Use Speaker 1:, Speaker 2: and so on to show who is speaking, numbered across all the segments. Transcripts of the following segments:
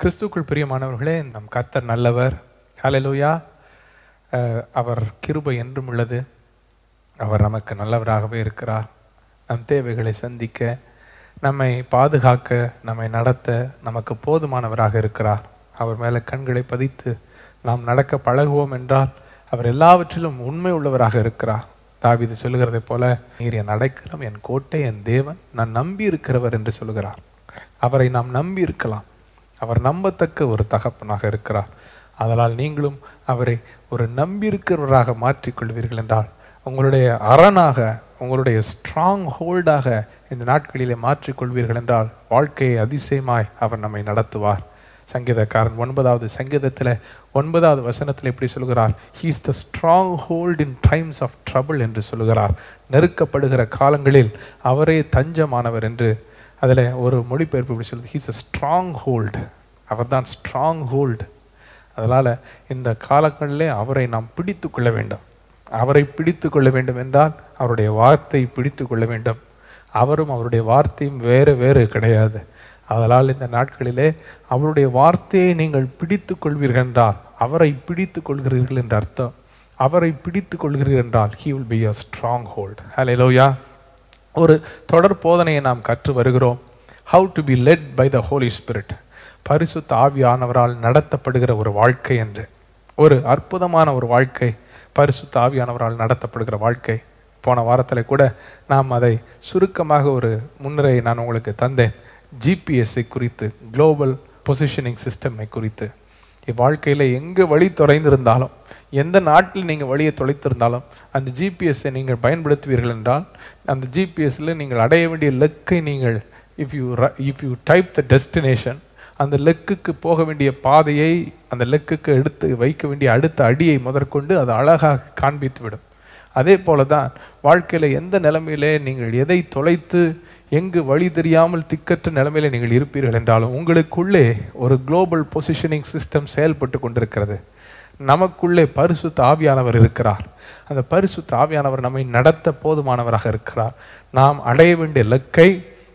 Speaker 1: கிறிஸ்துக்குள் பிரியமானவர்களே நம் கர்த்தர் நல்லவர். ஹலலூயா அவர் கிருபை என்றும் உள்ளது. அவர் நமக்கு நல்லவராகவே இருக்கிறார். நம் தேவைகளை சந்திக்க நம்மை பாதுகாக்க நம்மை நடத்த நமக்கு போதுமானவராக இருக்கிறார். அவர் மேலே கண்களை பதித்து நாம் நடக்க பழகுவோம் என்றால் அவர் எல்லாவற்றிலும் உண்மை உள்ளவராக இருக்கிறார். தாவிது சொல்லுகிறதைப் போல நீர் என் அடைக்கலம் என் கோட்டை என் தேவன் நான் நம்பி இருக்கிறவர் என்று சொல்லுகிறார். அவரை நாம் நம்பி இருக்கலாம் அவர் நம்பத்தக்க ஒரு தகப்பனாக இருக்கிறார். அதனால் நீங்களும் அவரை ஒரு நம்பியிருக்கிறவராக மாற்றிக்கொள்வீர்கள் என்றால் உங்களுடைய அரணாக உங்களுடைய ஸ்ட்ராங் ஹோல்டாக இந்த நாட்களிலே மாற்றிக்கொள்வீர்கள் என்றால் வாழ்க்கையை அதிசயமாய் அவர் நம்மை நடத்துவார். சங்கீதக்காரன் ஒன்பதாவது சங்கீதத்தில் ஒன்பதாவது வசனத்தில் எப்படி சொல்கிறார்? He's the stronghold in times of trouble என்று சொல்கிறார். நெருக்கப்படுகிற காலங்களில் அவரே தஞ்சமானவர் என்று அதில் ஒரு மொழிபெயர்ப்பு இப்படி சொல்லுது ஹீஸ் அ ஸ்ட்ராங் ஹோல்டு அவர் தான் ஸ்ட்ராங் ஹோல்டு அதனால் இந்த காலங்களிலே அவரை நாம் பிடித்து கொள்ள வேண்டும். அவரை பிடித்து கொள்ள வேண்டும் என்றால் அவருடைய வார்த்தை பிடித்து கொள்ள வேண்டும். அவரும் அவருடைய வார்த்தையும் வேறு வேறு கிடையாது. அதனால் இந்த நாட்களிலே அவருடைய வார்த்தையை நீங்கள் பிடித்து கொள்வீர்கள் என்றால் அவரை பிடித்து கொள்கிறீர்கள் என்ற அர்த்தம். அவரை பிடித்து கொள்கிறீர்கள் என்றால் he will be a stronghold ஹலோயா ஒரு தொடர் போதனையை நாம் கற்று வருகிறோம். How to be led by the Holy Spirit பரிசுத்த ஆவியானவரால் நடத்தப்படுகிற ஒரு வாழ்க்கை என்று. ஒரு அற்புதமான ஒரு வாழ்க்கை பரிசுத்த ஆவியானவரால் நடத்தப்படுகிற வாழ்க்கை. போன வாரத்தில் கூட நாம் அதை சுருக்கமாக ஒரு முன்னுரையை நான் உங்களுக்கு தந்தேன். ஜிபிஎஸ்ஐ குறித்து குளோபல் பொசிஷனிங் சிஸ்டமை குறித்து. இவ்வாழ்க்கையில் எங்கே வழி தொலைந்திருந்தாலும் எந்த நாட்டில் நீங்கள் வழியை தொலைத்திருந்தாலும் அந்த ஜிபிஎஸ்ஸை நீங்கள் பயன்படுத்துவீர்கள் என்றால் அந்த ஜிபிஎஸ்ஸில் நீங்கள் அடைய வேண்டிய லெக்கை நீங்கள் if you if you type the destination அந்த லெக்குக்கு போக வேண்டிய பாதையை அந்த லெக்குக்கு எடுத்து வைக்க வேண்டிய அடுத்த அடியை முதற்கொண்டு அது அழகாக காண்பித்துவிடும். அதே போல தான் வாழ்க்கையில் எந்த நிலைமையிலே நீங்கள் எதை தொலைத்து எங்கு வழி தெரியாமல் திக்கற்ற நிலைமையில் நீங்கள் இருப்பீர்கள் என்றாலும் உங்களுக்குள்ளே ஒரு குளோபல் பொசிஷனிங் சிஸ்டம் செயல்பட்டு கொண்டிருக்கிறது. நமக்குள்ளே பரிசுத்த ஆவியானவர் இருக்கிறார். அந்த பரிசுத்த ஆவியானவர் நம்மை நடத்த போதுமானவராக இருக்கிறார். நாம் அடைய வேண்டிய லக்கை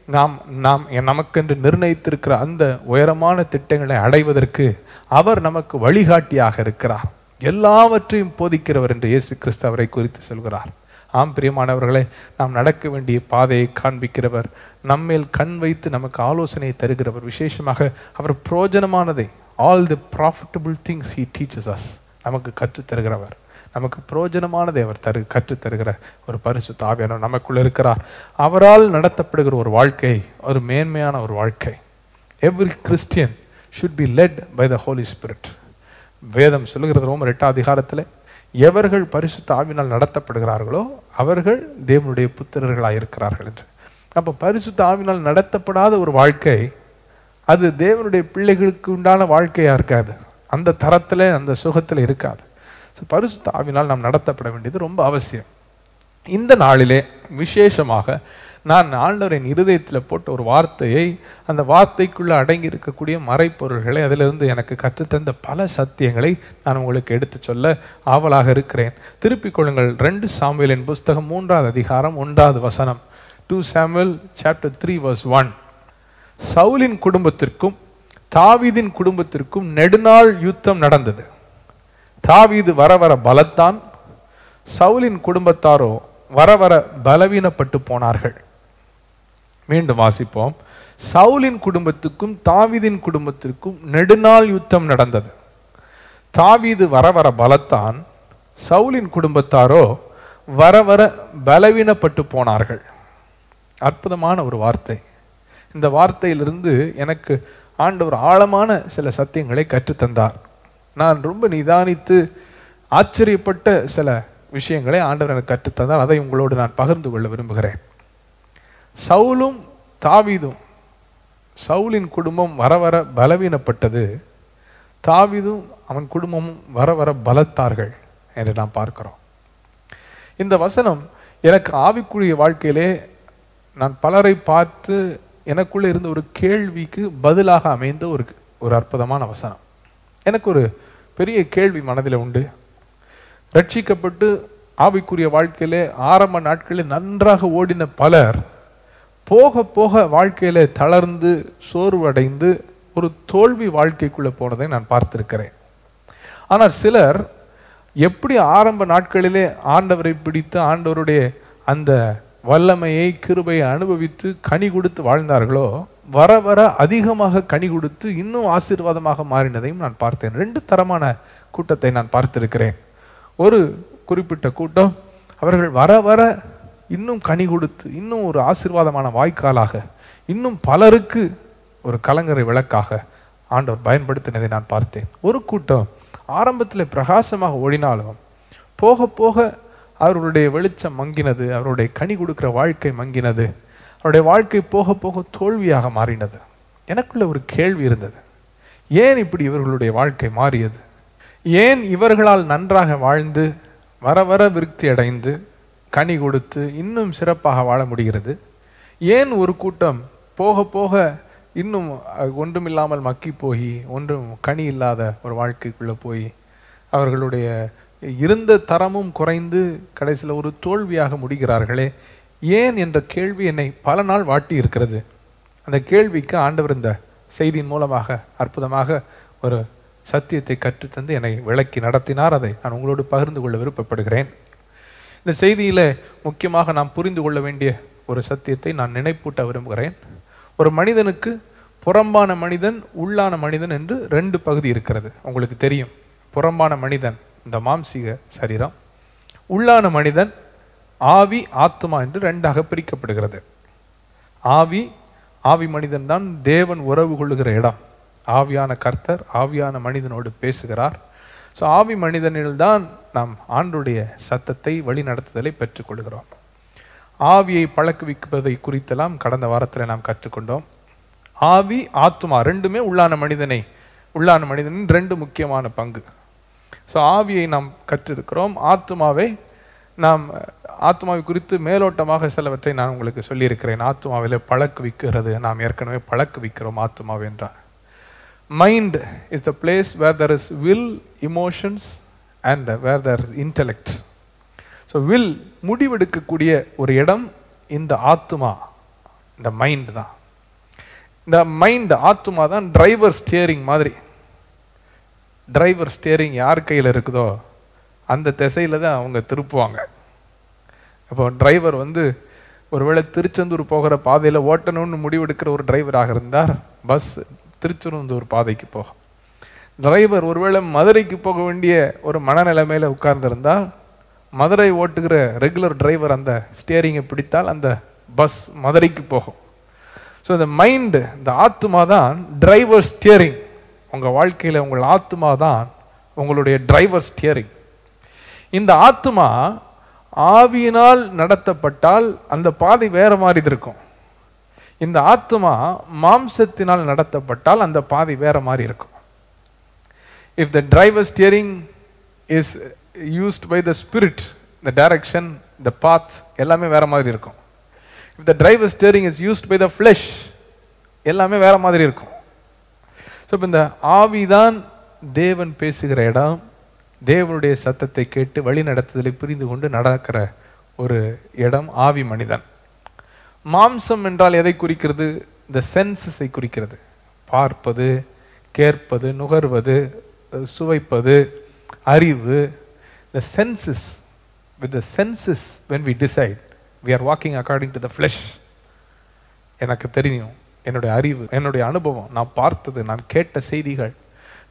Speaker 1: நாம் நாம் நமக்கென்று நிர்ணயித்திருக்கிற அந்த உயரமான திட்டங்களை அடைவதற்கு அவர் நமக்கு வழிகாட்டியாக இருக்கிறார். எல்லாவற்றையும் போதிக்கிறவர் என்று இயேசு கிறிஸ்து அவரை குறித்து சொல்கிறார். ஆம் பிரியமானவர்களே நாம் நடக்க வேண்டிய பாதையை காண்பிக்கிறவர் நம்மேல் கண் வைத்து நமக்கு ஆலோசனை தருகிறவர். விசேஷமாக அவர் புரோஜனமானதை all the profitable things he teaches us நமக்கு கற்றுத்தருகிறவர். நமக்கு பிரயோஜனமானதை அவர் தரு கற்றுத்தருகிற ஒரு பரிசு தாவியானவர் நமக்குள்ள இருக்கிறார். அவரால் நடத்தப்படுகிற ஒரு வாழ்க்கை ஒரு மேன்மையான ஒரு வாழ்க்கை. Every Christian should be led by the Holy Spirit வேதம் சொல்லுகிறது ரோமர் எட்டாம் அதிகாரத்தில் எவர்கள் பரிசுத்த ஆவினால் நடத்தப்படுகிறார்களோ அவர்கள் தேவனுடைய புத்திரர்களாக இருக்கிறார்கள் என்று. அப்போ பரிசுத்த ஆவினால் நடத்தப்படாத ஒரு வாழ்க்கை அது தேவனுடைய பிள்ளைகளுக்கு உண்டான வாழ்க்கையாக இருக்காது. அந்த தரத்தில் அந்த சுகத்தில் இருக்காது. ஸோ பரிசுத்த ஆவினால் நாம் நடத்தப்பட வேண்டியது ரொம்ப அவசியம். இந்த நாளிலே விசேஷமாக நான் ஆண்டவரின் இருதயத்தில் போட்ட ஒரு வார்த்தையை அந்த வார்த்தைக்குள்ளே அடங்கி இருக்கக்கூடிய மறைப்பொருள்களை அதிலிருந்து எனக்கு கற்றுத்தந்த பல சத்தியங்களை நான் உங்களுக்கு எடுத்து சொல்ல ஆவலாக இருக்கிறேன். திருப்பிக் கொள்ளுங்கள் ரெண்டு சாமுவேலின் புஸ்தகம் மூன்றாவது அதிகாரம் ஒன்றாவது வசனம். Two Samuel chapter three verse one சவுலின் குடும்பத்திற்கும் தாவீதின் குடும்பத்திற்கும் நெடுநாள் யுத்தம் நடந்தது. தாவீது வர வர பலத்தான். சவுலின் குடும்பத்தாரோ வர வர பலவீனப்பட்டு போனார்கள். மீண்டும் வாசிப்போம். சவுலின் குடும்பத்துக்கும் தாவீதின் குடும்பத்திற்கும் நெடுநாள் யுத்தம் நடந்தது. தாவீது வர வர பலத்தான் சவுலின் குடும்பத்தாரோ வர வர பலவீனப்பட்டு போனார்கள். அற்புதமான ஒரு வார்த்தை. இந்த வார்த்தையிலிருந்து எனக்கு ஆண்டவர் ஆழமான சில சத்தியங்களை கற்றுத்தந்தார். நான் ரொம்ப நிதானித்து ஆச்சரியப்பட்ட சில விஷயங்களை ஆண்டவர் எனக்கு கற்றுத்தந்தார். அதை உங்களோடு நான் பகிர்ந்து கொள்ள விரும்புகிறேன். சவுலும் தாவீதும் சவுலின் குடும்பம் வர வர பலவீனப்பட்டது. தாவீதும் அவன் குடும்பமும் வர வர பலத்தார்கள் என்று நாம் பார்க்கிறோம். இந்த வசனம் எனக்கு ஆவிக்குரிய வாழ்க்கையிலே நான் பலரை பார்த்து எனக்குள்ளே இருந்த ஒரு கேள்விக்கு பதிலாக அமைந்த ஒரு ஒரு அற்புதமான வசனம். எனக்கு ஒரு பெரிய கேள்வி மனதில் உண்டு. ரட்சிக்கப்பட்டு ஆவிக்குரிய வாழ்க்கையிலே ஆரம்ப நாட்களில் நன்றாக ஓடின பலர் போக போக வாழ்க்கையில தளர்ந்து சோர்வடைந்து ஒரு தோல்வி வாழ்க்கைக்குள்ளே போனதை நான் பார்த்திருக்கிறேன். ஆனால் சிலர் எப்படி ஆரம்ப நாட்களிலே ஆண்டவரை பிடித்து ஆண்டவருடைய அந்த வல்லமையை கிருபையை அனுபவித்து கனி கொடுத்து வாழ்ந்தார்களோ? வர வர அதிகமாக கனி கொடுத்து இன்னும் ஆசீர்வாதமாக மாறினதையும் நான் பார்த்தேன். ரெண்டு தரமான கூட்டத்தை நான் பார்த்திருக்கிறேன். ஒரு குறிப்பிட்ட கூட்டம் அவர்கள் வர வர இன்னும் கனி கொடுத்து இன்னும் ஒரு ஆசீர்வாதமான வாய்க்காலாக இன்னும் பலருக்கு ஒரு கலங்கரை விளக்காக ஆண்டவர் பயன்படுத்தினதை நான் பார்த்தேன். ஒரு கூட்டம் ஆரம்பத்தில் பிரகாசமாக ஓடினாலும் போக போக அவர்களுடைய வெளிச்சம் மங்கினது அவருடைய கனி கொடுக்குற வாழ்க்கை மங்கினது அவருடைய வாழ்க்கை போக போக தோல்வியாக மாறினது. எனக்குள்ள ஒரு கேள்வி இருந்தது. ஏன் இப்படி இவர்களுடைய வாழ்க்கை மாறியது? ஏன் இவர்களால் நன்றாக வாழ்ந்து வர வர விருத்தி அடைந்து கனி கொடுத்து இன்னும் சிறப்பாக வாழ முடிகிறது? ஏன் ஒரு கூட்டம் போக போக இன்னும் ஒன்றுமில்லாமல் மக்கி போய் ஒன்றும் கனி இல்லாத ஒரு வாழ்க்கைக்குள்ளே போய் அவர்களுடைய இருந்த தரமும் குறைந்து கடைசியில் ஒரு தோல்வியாக முடிகிறார்களே ஏன் என்ற கேள்வி என்னை பல நாள் வாட்டி இருக்கிறது. அந்த கேள்விக்கு ஆண்டவர் இந்த செய்தியின் மூலமாக அற்புதமாக ஒரு சத்தியத்தை கற்றுத்தந்து என்னை விளக்கி நடத்தினார். அதை நான் உங்களோடு பகிர்ந்து கொள்ள விருப்பப்படுகிறேன். இந்த செய்தியில் முக்கியமாக நாம் புரிந்து கொள்ள வேண்டிய ஒரு சத்தியத்தை நான் நினைப்பூட்ட விரும்புகிறேன். ஒரு மனிதனுக்கு புறம்பான மனிதன் உள்ளான மனிதன் என்று ரெண்டு பகுதி இருக்கிறது. உங்களுக்கு தெரியும். புறம்பான மனிதன் இந்த மாம்சீக சரீரம் உள்ளான மனிதன் ஆவி ஆத்மா என்று ரெண்டாக பிரிக்கப்படுகிறது. ஆவி ஆவி மனிதன் தான் தேவன் உறவு கொள்ளுகிற இடம். ஆவியான கர்த்தர் ஆவியான மனிதனோடு பேசுகிறார். ஸோ ஆவி மனிதனில்தான் நாம் ஆண்டுடைய சத்தத்தை வழிநடத்துதலை பெற்றுக்கொள்கிறோம். ஆவியை பழக்குவிப்பதை குறித்தெல்லாம் கடந்த வாரத்தில் நாம் கற்றுக்கொண்டோம். ஆவி ஆத்மா ரெண்டுமே உள்ளான மனிதனை உள்ளான மனிதனின் ரெண்டு முக்கியமான பங்கு. ஸோ ஆவியை நாம் கற்றிருக்கிறோம். ஆத்மாவை நாம் ஆத்மாவை குறித்து மேலோட்டமாக சிலவற்றை நான் உங்களுக்கு சொல்லியிருக்கிறேன். ஆத்மாவில் பழக்குவிக்கிறது நாம் ஏற்கனவே பழக்குவிக்கிறோம் ஆத்மாவை என்றார் mind is the place where there is will emotions and where there is intellect so will முடிவெடுக்கக்கூடிய ஒரு இடம் இந்த ஆத்மா இந்த மைண்ட் தான். இந்த மைண்ட் ஆத்மா தான் டிரைவர் ஸ்டியரிங் மாதிரி. டிரைவர் ஸ்டியரிங் யார் கையில் இருக்குதோ அந்த திசையில் தான் அவங்க திருப்புவாங்க. இப்போ டிரைவர் வந்து ஒருவேளை திருச்செந்தூர் போகிற பாதையில் ஓட்டணும்னு முடிவெடுக்கிற ஒரு டிரைவராக இருந்தார் பஸ் திருச்செந்தூர் பாதைக்கு போகும் டிரைவர் ஒருவேளை மதுரைக்கு போக வேண்டிய ஒரு மனநிலைமையில் உட்கார்ந்திருந்தால் மதுரை ஓட்டுகிற ரெகுலர் டிரைவர் அந்த ஸ்டியரிங்கை பிடித்தால் அந்த பஸ் மதுரைக்கு போகும். ஸோ இந்த மைண்டு இந்த ஆத்மா தான் டிரைவர் ஸ்டியரிங் உங்கள் வாழ்க்கையில் உங்கள் ஆத்மா தான் உங்களுடைய டிரைவர் ஸ்டியரிங் இந்த ஆத்மா ஆவியினால் நடத்தப்பட்டால் அந்த பாதை வேறு மாதிரி இருக்கும். இந்த ஆத்மா மாம்சத்தினால் நடத்தப்பட்டால் அந்த பாதை வேற மாதிரி இருக்கும். If the driver steering is used by the spirit the direction the path எல்லாமே வேறு மாதிரி இருக்கும். If the driver steering is used by the flesh எல்லாமே வேறு மாதிரி இருக்கும். ஸோ இப்போ இந்த ஆவிதான் தேவன் பேசுகிற இடம் தேவனுடைய சத்தத்தை கேட்டு வழி நடத்துதலை புரிந்து கொண்டு நடக்கிற ஒரு இடம் ஆவி மனிதன். மாம்சம் என்றால் எதை குறிக்கிறது? இந்த சென்சஸை குறிக்கிறது. பார்ப்பது கேட்பது நுகர்வது சுவைப்பது அறிவு. The senses with the senses when we decide we are walking according to the flesh எனக்கு தெரியும். என்னுடைய அறிவு என்னுடைய அனுபவம் நான் பார்த்தது நான் கேட்ட செய்திகள்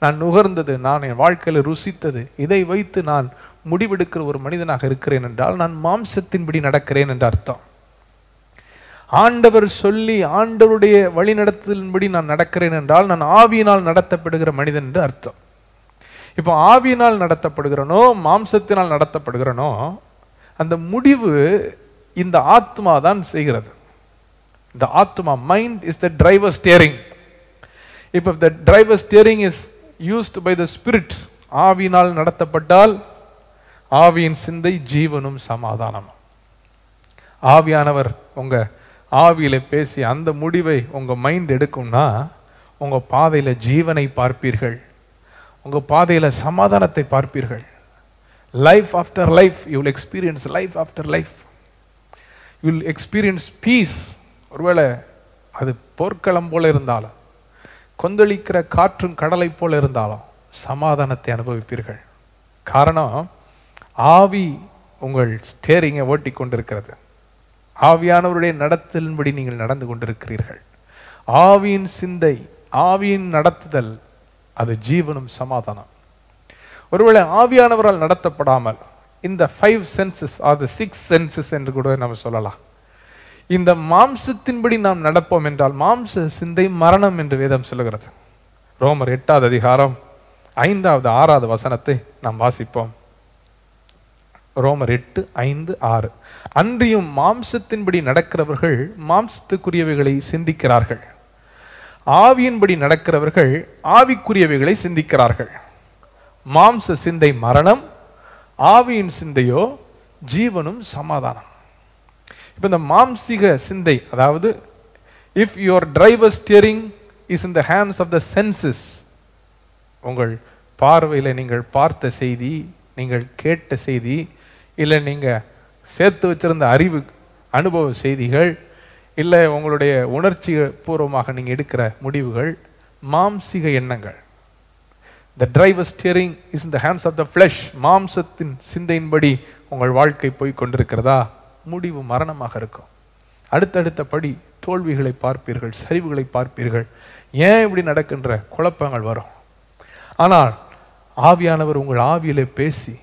Speaker 1: நான் நுகர்ந்தது நான் என் வாழ்க்கையில் ருசித்தது இதை வைத்து நான் முடிவெடுக்கிற ஒரு மனிதனாக இருக்கிறேன் என்றால் நான் மாம்சத்தின்படி நடக்கிறேன் என்ற அர்த்தம். ஆண்டவர் சொல்லி ஆண்டவருடைய வழிநடத்தலின்படி நான் நடக்கிறேன் என்றால் நான் ஆவியினால் நடத்தப்படுகிற மனிதன் என்று அர்த்தம். இப்போ ஆவியினால் நடத்தப்படுகிறனோ மாம்சத்தினால் நடத்தப்படுகிறனோ அந்த முடிவு இந்த ஆத்மா தான் செய்கிறது. த ஆத்மா mind is the driver steering இப்போ the driver steering is used by the spirit ஆவியினால் நடத்தப்பட்டால் ஆவியின் சிந்தை ஜீவனும் சமாதானம். ஆவியானவர் உங்க ஆவியில பேசி அந்த முடிவை உங்க மைண்ட் எடுக்கும்னா உங்க பாதையில ஜீவனை பார்ப்பீர்கள். உங்க பாதையில சமாதானத்தை பார்ப்பீர்கள். Life after life you will experience life after life you will experience peace ஒருவேளை அது போர்க்களம் போல இருந்தாலும் கொந்தளிக்கிற காற்றும் கடலை போல இருந்தாலும் சமாதானத்தை அனுபவிப்பீர்கள். காரணம் ஆவி உங்கள் ஸ்டேரிங்கை ஓட்டி கொண்டிருக்கிறது. ஆவியானவருடைய நடத்தலின்படி நீங்கள் நடந்து கொண்டிருக்கிறீர்கள். ஆவியின் சிந்தை ஆவியின் நடத்துதல் அது ஜீவனும் சமாதானம். ஒருவேளை ஆவியானவரால் நடத்தப்படாமல் இந்த five senses are the six senses என்று கூட நம்ம சொல்லலாம். இந்த மாம்சத்தின்படி நாம் நடப்போம் என்றால் மாம்ச சிந்தை மரணம் என்று வேதம் சொல்லுகிறது. ரோமர் எட்டாவது அதிகாரம் ஐந்தாவது ஆறாவது வசனத்தை நாம் வாசிப்போம். ரோமர் எட்டு ஐந்து ஆறு. அன்றியும் மாம்சத்தின்படி நடக்கிறவர்கள் மாம்சத்துக்குரியவைகளை சிந்திக்கிறார்கள். ஆவியின்படி நடக்கிறவர்கள் ஆவிக்குரியவைகளை சிந்திக்கிறார்கள். மாம்ச சிந்தை மரணம் ஆவியின் சிந்தையோ ஜீவனும் சமாதானம். இப்போ இந்த மாம்சிக சிந்தை அதாவது if your driver steering is in the hands of the senses உங்கள் பார்வையில் நீங்கள் பார்த்த செய்தி நீங்கள் கேட்ட செய்தி இல்லை நீங்கள் சேர்த்து வச்சிருந்த அறிவு அனுபவ செய்திகள் இல்லை உங்களுடைய உணர்ச்சி பூர்வமாக நீங்கள் எடுக்கிற முடிவுகள் மாம்சிக எண்ணங்கள். The driver steering is in the hands of the flesh மாம்சத்தின் சிந்தையின்படி உங்கள் வாழ்க்கை போய் கொண்டிருக்கிறதா? முடிவு மரணமாக இருக்கும். அடுத்தடுத்த படி தோல்விகளை பார்ப்பீர்கள் சரிவுகளை பார்ப்பீர்கள். ஏன் இப்படி நடக்கின்ற குழப்பங்கள் வரும்? ஆனால் ஆவியானவர் உங்கள் ஆவியிலே பேசி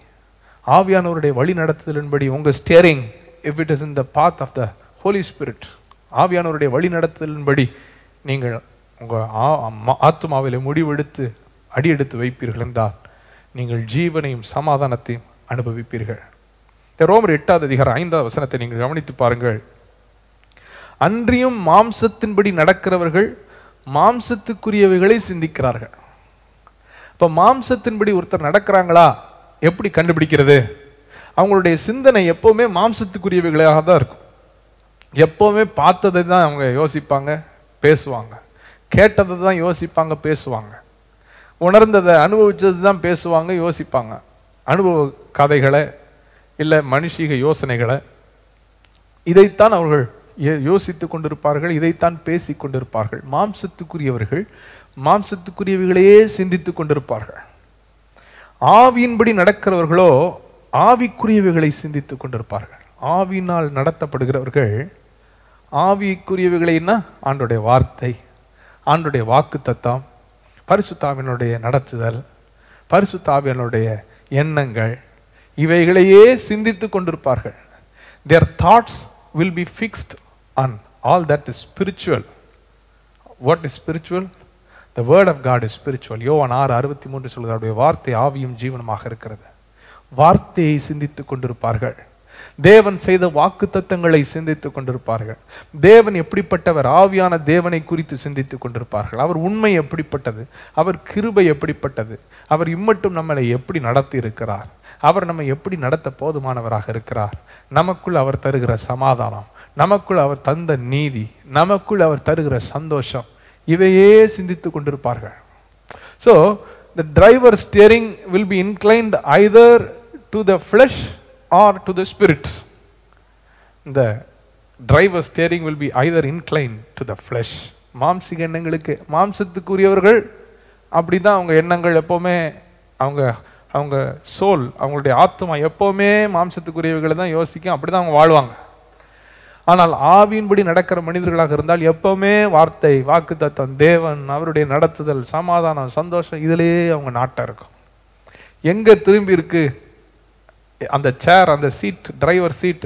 Speaker 1: ஆவியானவருடைய வழி நடத்துதலின்படி உங்கள் steering if it is in the path of the Holy Spirit ஆவியானவருடைய வழி நடத்துதலின்படி நீங்கள் உங்கள் ஆத்மாவிலே முடிவெடுத்து அடியெடுத்து வைப்பீர்கள் என்றால் நீங்கள் ஜீவனையும் சமாதானத்தையும் அனுபவிப்பீர்கள். ரோமர் எட்டாவது அதிகாரம் ஐந்தாவது வசனத்தை நீங்கள் கவனித்து பாருங்கள். அன்றியும் மாம்சத்தின்படி நடக்கிறவர்கள் மாம்சத்துக்குரியவைகளை சிந்திக்கிறார்கள். இப்போ மாம்சத்தின்படி ஒருத்தர் நடக்கிறாங்களா? எப்படி கண்டுபிடிக்கிறது? அவங்களுடைய சிந்தனை எப்போவுமே மாம்சத்துக்குரியவைகளாக தான் இருக்கும். எப்போவுமே பார்த்ததை தான் அவங்க யோசிப்பாங்க பேசுவாங்க. கேட்டதை தான் யோசிப்பாங்க பேசுவாங்க. உணர்ந்ததை அனுபவிச்சது தான் பேசுவாங்க யோசிப்பாங்க. அனுபவ கதைகளை இல்லை மனுஷிக யோசனைகளை. இதைத்தான் அவர்கள் யோசித்து கொண்டிருப்பார்கள் இதைத்தான் பேசி கொண்டிருப்பார்கள். மாம்சத்துக்குரியவர்கள் மாம்சத்துக்குரியவைகளையே சிந்தித்து கொண்டிருப்பார்கள். ஆவியின்படி நடக்கிறவர்களோ ஆவிக்குரியவைகளை சிந்தித்து கொண்டிருப்பார்கள். ஆவியினால் நடத்தப்படுகிறவர்கள் ஆவிக்குரியவைகளைன்னா ஆண்டுடைய வார்த்தை ஆண்டுடைய வாக்கு தத்தம் பரிசுத்தாவினுடைய நடத்துதல் பரிசுத்தாவியனுடைய எண்ணங்கள் இவைகளையே சிந்தித்து கொண்டிருப்பார்கள். Their thoughts will be fixed on all that is spiritual what is spiritual the word of God is spiritual யோவான் ஆறு அறுபத்தி மூன்று சொல்கிறது அவருடைய வார்த்தை ஆவியும் ஜீவனமாக இருக்கிறது. வார்த்தையை சிந்தித்துக் கொண்டிருப்பார்கள். தேவன் செய்த வாக்கு தத்தங்களை சிந்தித்துக் கொண்டிருப்பார்கள். தேவன் எப்படிப்பட்டவர்? ஆவியான தேவனை குறித்து சிந்தித்துக் கொண்டிருப்பார்கள். அவர் உண்மை எப்படிப்பட்டது? அவர் கிருபை எப்படிப்பட்டது? அவர் இம்மட்டும் நம்மளை எப்படி நடத்தி இருக்கிறார் அவர் நம்ம எப்படி நடத்த போதுமானவராக இருக்கிறார்? நமக்குள் அவர் தருகிற சமாதானம் நமக்குள் அவர் தந்த நீதி நமக்குள் அவர் தருகிற சந்தோஷம் இவையே சிந்தித்து கொண்டிருப்பார்கள். So the driver steering will be inclined either to the flesh or to the spirit இந்த driver steering will be either incline to the flesh மாம்சிக எண்ணங்களுக்கு மாம்சத்துக்குரியவர்கள் அப்படி தான் அவங்க எண்ணங்கள் எப்போவுமே அவங்க அவங்க சோல் அவங்களுடைய ஆத்மா எப்போவுமே மாம்சத்துக்குரியவைகளை தான் யோசிக்கும். அப்படி தான் அவங்க வாழ்வாங்க. ஆனால் ஆவியின்படி நடக்கிற மனிதர்களாக இருந்தால் எப்பவுமே வார்த்தை வாக்கு தத்தம் தேவன் அவருடைய நடத்துதல் சமாதானம் சந்தோஷம் இதிலேயே அவங்க நாட்டாக இருக்கும். எங்கே திரும்பி இருக்கு? அந்த சேர் அந்த சீட் டிரைவர் சீட்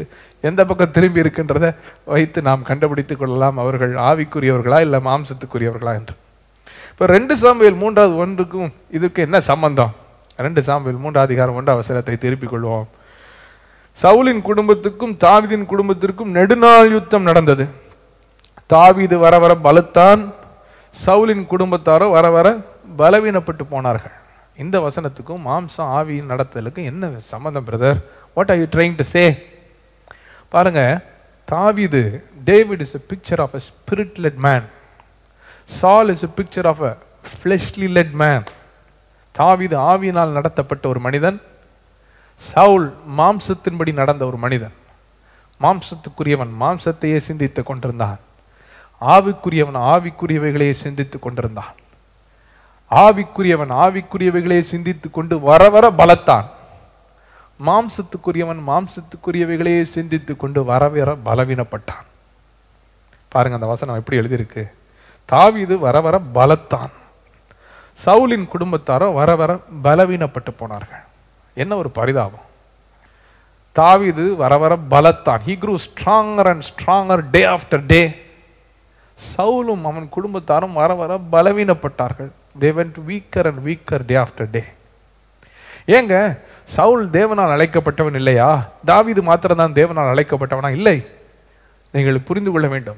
Speaker 1: எந்த பக்கம் திரும்பி இருக்குன்றதை வைத்து நாம் கண்டுபிடித்துக் கொள்ளலாம். அவர்கள் ஆவிக்குரியவர்களா இல்லை மாம்சத்துக்குரியவர்களா என்று. இப்போ ரெண்டு சாம்பியல் மூன்றாவது ஒன்றுக்கும் இதுக்கு என்ன சம்பந்தம்? ரெண்டு சாம்பல் மூன்றாவது அதிகாரம் ஒன்று அவசரத்தை திருப்பிக் கொள்வோம். சவுலின் குடும்பத்துக்கும் தாவிதின் குடும்பத்திற்கும் நெடுநாள் யுத்தம் நடந்தது. தாவிது வர வர பலத்தான் சவுலின் குடும்பத்தாரோ வர வர பலவீனப்பட்டு போனார்கள். இந்த வசனத்துக்கும் மாம்சம் ஆவியின் நடத்தலுக்கும் என்ன சம்மந்தம் brother what are you trying to say பாருங்க தாவீது David is a picture of a spirit led man Saul is a picture of a fleshly led man தாவிது ஆவியினால் நடத்தப்பட்ட ஒரு மனிதன் சவுல் மாம்சத்தின்படி நடந்த ஒரு மனிதன். மாம்சத்துக்குரியவன் மாம்சத்தையே சிந்தித்துக் கொண்டிருந்தான். ஆவிக்குரியவன் ஆவிக்குரியவைகளையே சிந்தித்துக் கொண்டிருந்தான். ஆவிக்குரியவன் ஆவிக்குரியவைகளே சிந்தித்துக் கொண்டு வர வர பலத்தான். மாம்சத்துக்குரியவன் மாம்சத்துக்குரியவைகளையே சிந்தித்து கொண்டு வர வர பலவீனப்பட்டான். பாருங்க அந்த வசனம் எப்படி எழுதியிருக்கு? தாவிது வர வர பலத்தான். சவுலின் குடும்பத்தாரோ வர வர பலவீனப்பட்டு போனார்கள். என்ன ஒரு பரிதாபம். தாவிது வர வர பலத்தான். He grew stronger and stronger day after day சவுலும் அவன் குடும்பத்தாரும் வர வர பலவீனப்பட்டார்கள். They went weaker and weaker day after day ஏங்க சவுல் தேவனால் அழைக்கப்பட்டவன் இல்லையா? தாவீது மாத்திரம்தான் தேவனால் அழைக்கப்பட்டவனா? இல்லை. நீங்கள் புரிந்து கொள்ள வேண்டும்.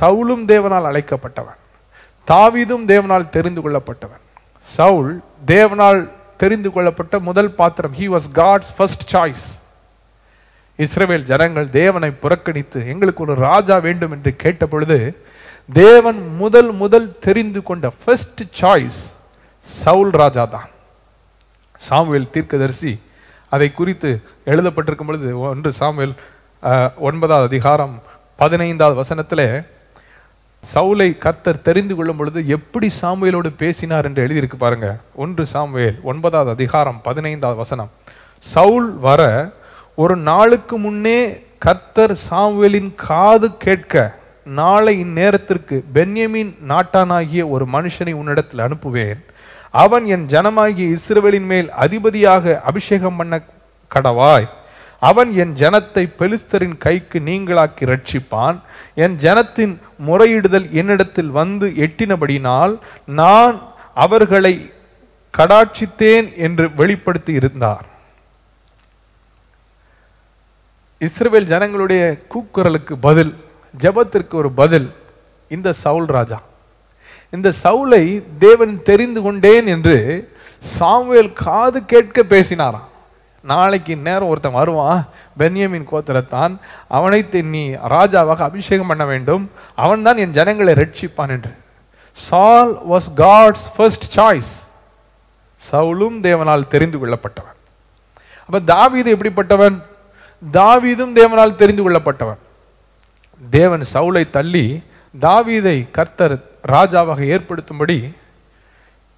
Speaker 1: சவுலும் தேவனால் அழைக்கப்பட்டவன். தாவீதும் தேவனால் தெரிந்து கொள்ளப்பட்டவன். சவுல் தேவனால் தெரிந்து கொள்ளப்பட்ட முதல் பாத்திரம். He was God's first choice Israel ஜனங்கள் தேவனை புறக்கணித்து எங்களுக்கு ஒரு ராஜா வேண்டும் என்று கேட்ட பொழுது தேவன் முதல் முதல் தெரிந்து கொண்ட ஃபர்ஸ்ட் சாய்ஸ் சவுல் ராஜா தான். சாமுவேல் தீர்க்கதரிசி அதை குறித்து எழுதப்பட்டிருக்கும் பொழுது ஒன்று சாமுவேல் ஒன்பதாவது அதிகாரம் பதினைந்தாவது வசனத்திலே சவுலை கர்த்தர் தெரிந்து கொள்ளும் பொழுது எப்படி சாமுவேலோடு பேசினார் என்று எழுதியிருக்கு பாருங்க. ஒன்று சாமுவேல் ஒன்பதாவது அதிகாரம் பதினைந்தாவது வசனம். சவுல் வர ஒரு நாளுக்கு முன்னே கர்த்தர் சாமுவேலின் காது கேட்க நாளை இந்நேரத்திற்கு பென்யமின் நாட்டானாகிய ஒரு மனுஷனை உன்னிடத்தில் அனுப்புவேன். அவன் என் ஜனமாகிய இஸ்ரவேலின் மேல் அதிபதியாக அபிஷேகம் பண்ண கடவாய். அவன் என் ஜனத்தை பெலிஸ்தரின் கைக்கு நீங்களாக்கி ரட்சிப்பான் என் ஜனத்தின் முறையிடுதல் என்னிடத்தில் வந்து எட்டினபடினால் நான் அவர்களை கடாட்சித்தேன் என்று வெளிப்படுத்தி இருந்தார். இஸ்ரேல் ஜனங்களுடைய கூக்குரலுக்கு பதில் ஜெபத்திற்கு ஒரு பதில் இந்த சவுல் ராஜா. இந்த சவுலை தேவன் தெரிந்து கொண்டேன் என்று சாமுவேல் காது கேட்க பேசினாராம். நாளைக்கு நேரம் ஒருத்தன் வருவான் பென்யமின் கோத்திரத்தான். அவனை நீ ராஜாவாக அபிஷேகம் பண்ண வேண்டும். அவன்தான் என் ஜனங்களை ரட்சிப்பான் என்று. சால் வாஸ் காட்ஸ் ஃபர்ஸ்ட் சாய்ஸ் சவுலும் தேவனால் தெரிந்து கொள்ளப்பட்டவன். அப்போ தாவீது எப்படிப்பட்டவன்? தாவீதும் தேவனால் தெரிந்து கொள்ளப்பட்டவன். தேவன் சவுலை தள்ளி தாவீதை கர்த்தர் ராஜாவாக ஏற்படுத்தும்படி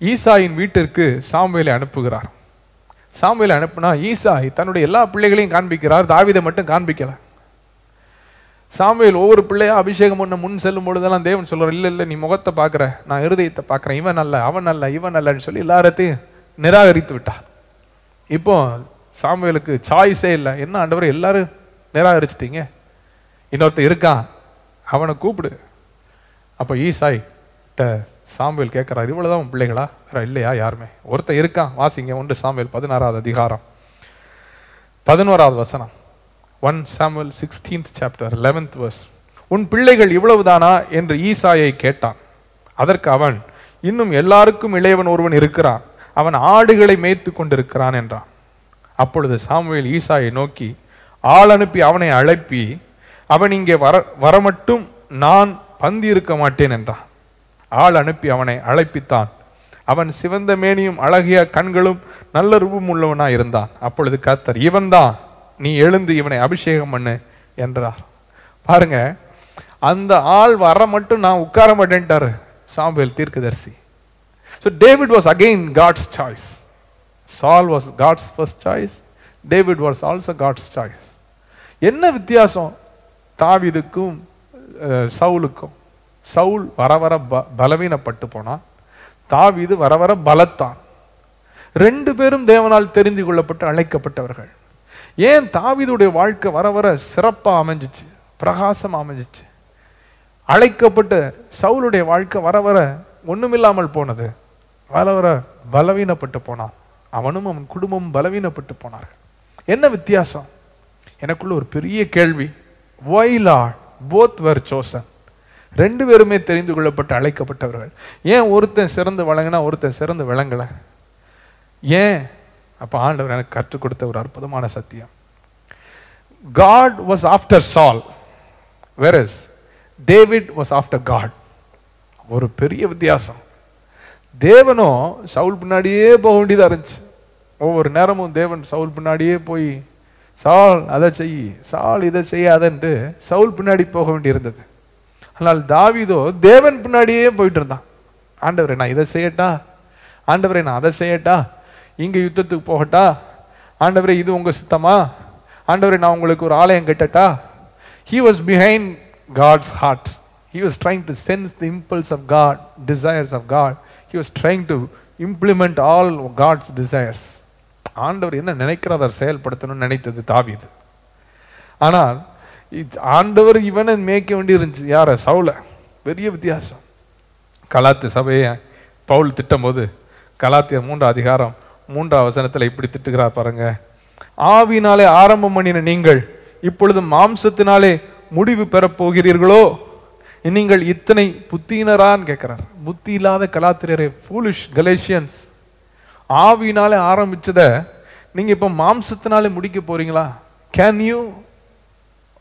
Speaker 1: ஈசாயின் வீட்டிற்கு சாம்வேலை அனுப்புகிறார். சாமியில் அனுப்புனா ஈசாய் தன்னுடைய எல்லா பிள்ளைகளையும் காண்பிக்கிறார் தாவிதை மட்டும் காண்பிக்கல. சாமியில் ஒவ்வொரு பிள்ளையா அபிஷேகம் பண்ண முன் செல்லும் பொழுதெல்லாம் தேவன் சொல்கிறார் இல்லை இல்லை நீ முகத்தை பார்க்குற நான் இருதயத்தை பார்க்குறேன் இவன் அல்ல அவன் அல்ல இவன் அல்லன்னு சொல்லி எல்லாரத்தையும் நிராகரித்து விட்டார். இப்போ சாமுவேலுக்கு சாய்ஸே இல்லை. என்ன ஆண்டவரை எல்லாரும் நிராகரிச்சிட்டீங்க. இன்னொருத்தன் இருக்கான் அவனை கூப்பிடு. அப்போ ஈசாய் சாம்பல் கேட்குறாரு இவ்வளோதான் உன் பிள்ளைகளா? வேற இல்லையா யாருமே. ஒருத்தன் இருக்கான் வாசிங்க ஒன்று சாம்பல் பதினாறாவது அதிகாரம். பதினோராவது வசனம். ஒன் சாம்பல் சிக்ஸ்டீன்த் சாப்டர் லெவன்த் வர்ஸ் உன் பிள்ளைகள் இவ்வளவுதானா? என்று ஈசாயை கேட்டான். அதற்கு அவன் இன்னும் எல்லாருக்கும் இளையவன் ஒருவன் இருக்கிறான். அவன் ஆடுகளை மேய்த்து கொண்டிருக்கிறான் என்றான். அப்பொழுது சாமுவேல் ஈசாயை நோக்கி ஆள் அனுப்பி அவனை அழைப்பி. அவன் இங்கே வர வரமட்டும் நான் பந்தி இருக்க மாட்டேன் என்றான். ஆள் அனுப்பி அவனை அழைப்பித்தான். அவன் சிவந்த மேனியும் அழகிய கண்களும் நல்ல ரூபம் உள்ளவனாக இருந்தான். அப்பொழுது கர்த்தர் இவன்தான் நீ எழுந்து இவனை அபிஷேகம் பண்ணு என்றார். பாருங்க அந்த ஆள் வர மட்டும் நான் உட்கார மாட்டேன்டாரு சாம்பேல் தீர்க்கதரிசி. So David was again God's choice Saul was God's first choice David was also God's choice என்ன வித்தியாசம்? தாவிதுக்கும் சவுலுக்கும். சவுல் வர வர ப- பலவீனப்பட்டு போனான். தாவீது வர வர பலத்தான். ரெண்டு பேரும் தேவனால் தெரிந்து கொள்ளப்பட்டு அழைக்கப்பட்டவர்கள். ஏன் தாவிதுடைய வாழ்க்கை வர வர சிறப்பாக அமைஞ்சிச்சு பிரகாசம் அமைஞ்சிச்சு? அழைக்கப்பட்ட சவுளுடைய வாழ்க்கை வர வர ஒன்றுமில்லாமல் போனது. வர வர பலவீனப்பட்டு போனான். அவனும் அவன் குடும்பமும் பலவீனப்பட்டு போனார்கள். என்ன வித்தியாசம்? எனக்குள்ள ஒரு பெரிய கேள்வி. Why Lord both were chosen ரெண்டு பேருமே தெரிந்து கொள்ளப்பட்டு அழைக்கப்பட்டவர்கள். ஏன் ஒருத்தன் சிறந்து வழங்கினா ஒருத்தன் சிறந்து விளங்கலை? ஏன்? அப்போ ஆண்டவர் எனக்கு கற்றுக் கொடுத்த ஒரு அற்புதமான சத்தியம். God was after Saul versus David was after God ஒரு பெரிய வித்தியாசம். தேவனும் சவுல் பின்னாடியே போக வேண்டியதாக இருந்துச்சு. ஒவ்வொரு நேரமும் தேவன் சவுல் பின்னாடியே போய் சால் அதை செய் சால் இதை செய்யாதன்ட்டு சவுல் பின்னாடி போக வேண்டியிருந்தது. ஆனால் தாவீதோ தேவன் பின்னாடியே போயிட்டு இருந்தான் ஆண்டவரே நான் இதை செய்யட்டா? ஆண்டவரே நான் அதை செய்யட்டா? இங்கே யுத்தத்துக்கு போகட்டா? ஆண்டவரே இது உங்கள் சித்தமா? ஆண்டவரே நான் உங்களுக்கு ஒரு ஆலயம் கட்டட்டா? He was behind God's heart he was trying to sense the impulse of God desires of God he was trying to implement all God's desires ஆண்டவர் என்ன நினைக்கிறார் அதை செயல்படுத்தணும்னு நினைத்தது தாவிது. ஆனால் ஆண்டவர் இவனை மேய்க்க வேண்டி இருந்துச்சு யார? சவுல. பெரிய வித்தியாசம். கலாத்து சபையை பவுல் திட்டும்போது கலாத்திய மூன்றாம் அதிகாரம் மூன்றாம் வசனத்தில் இப்படி திட்டுகிறார் பாருங்க. ஆவினாலே ஆரம்பம் பண்ணின நீங்கள் இப்பொழுது மாம்சத்தினாலே முடிவு பெறப்போகிறீர்களோ நீங்கள் இத்தனை புத்தியினரான்னு கேட்குறார். புத்தி இல்லாத கலாத்திரரே ஃபூலிஷ் கலேஷியன்ஸ் ஆவினாலே ஆரம்பித்ததை நீங்கள் இப்போ மாம்சத்தினாலே முடிக்க போகிறீங்களா can you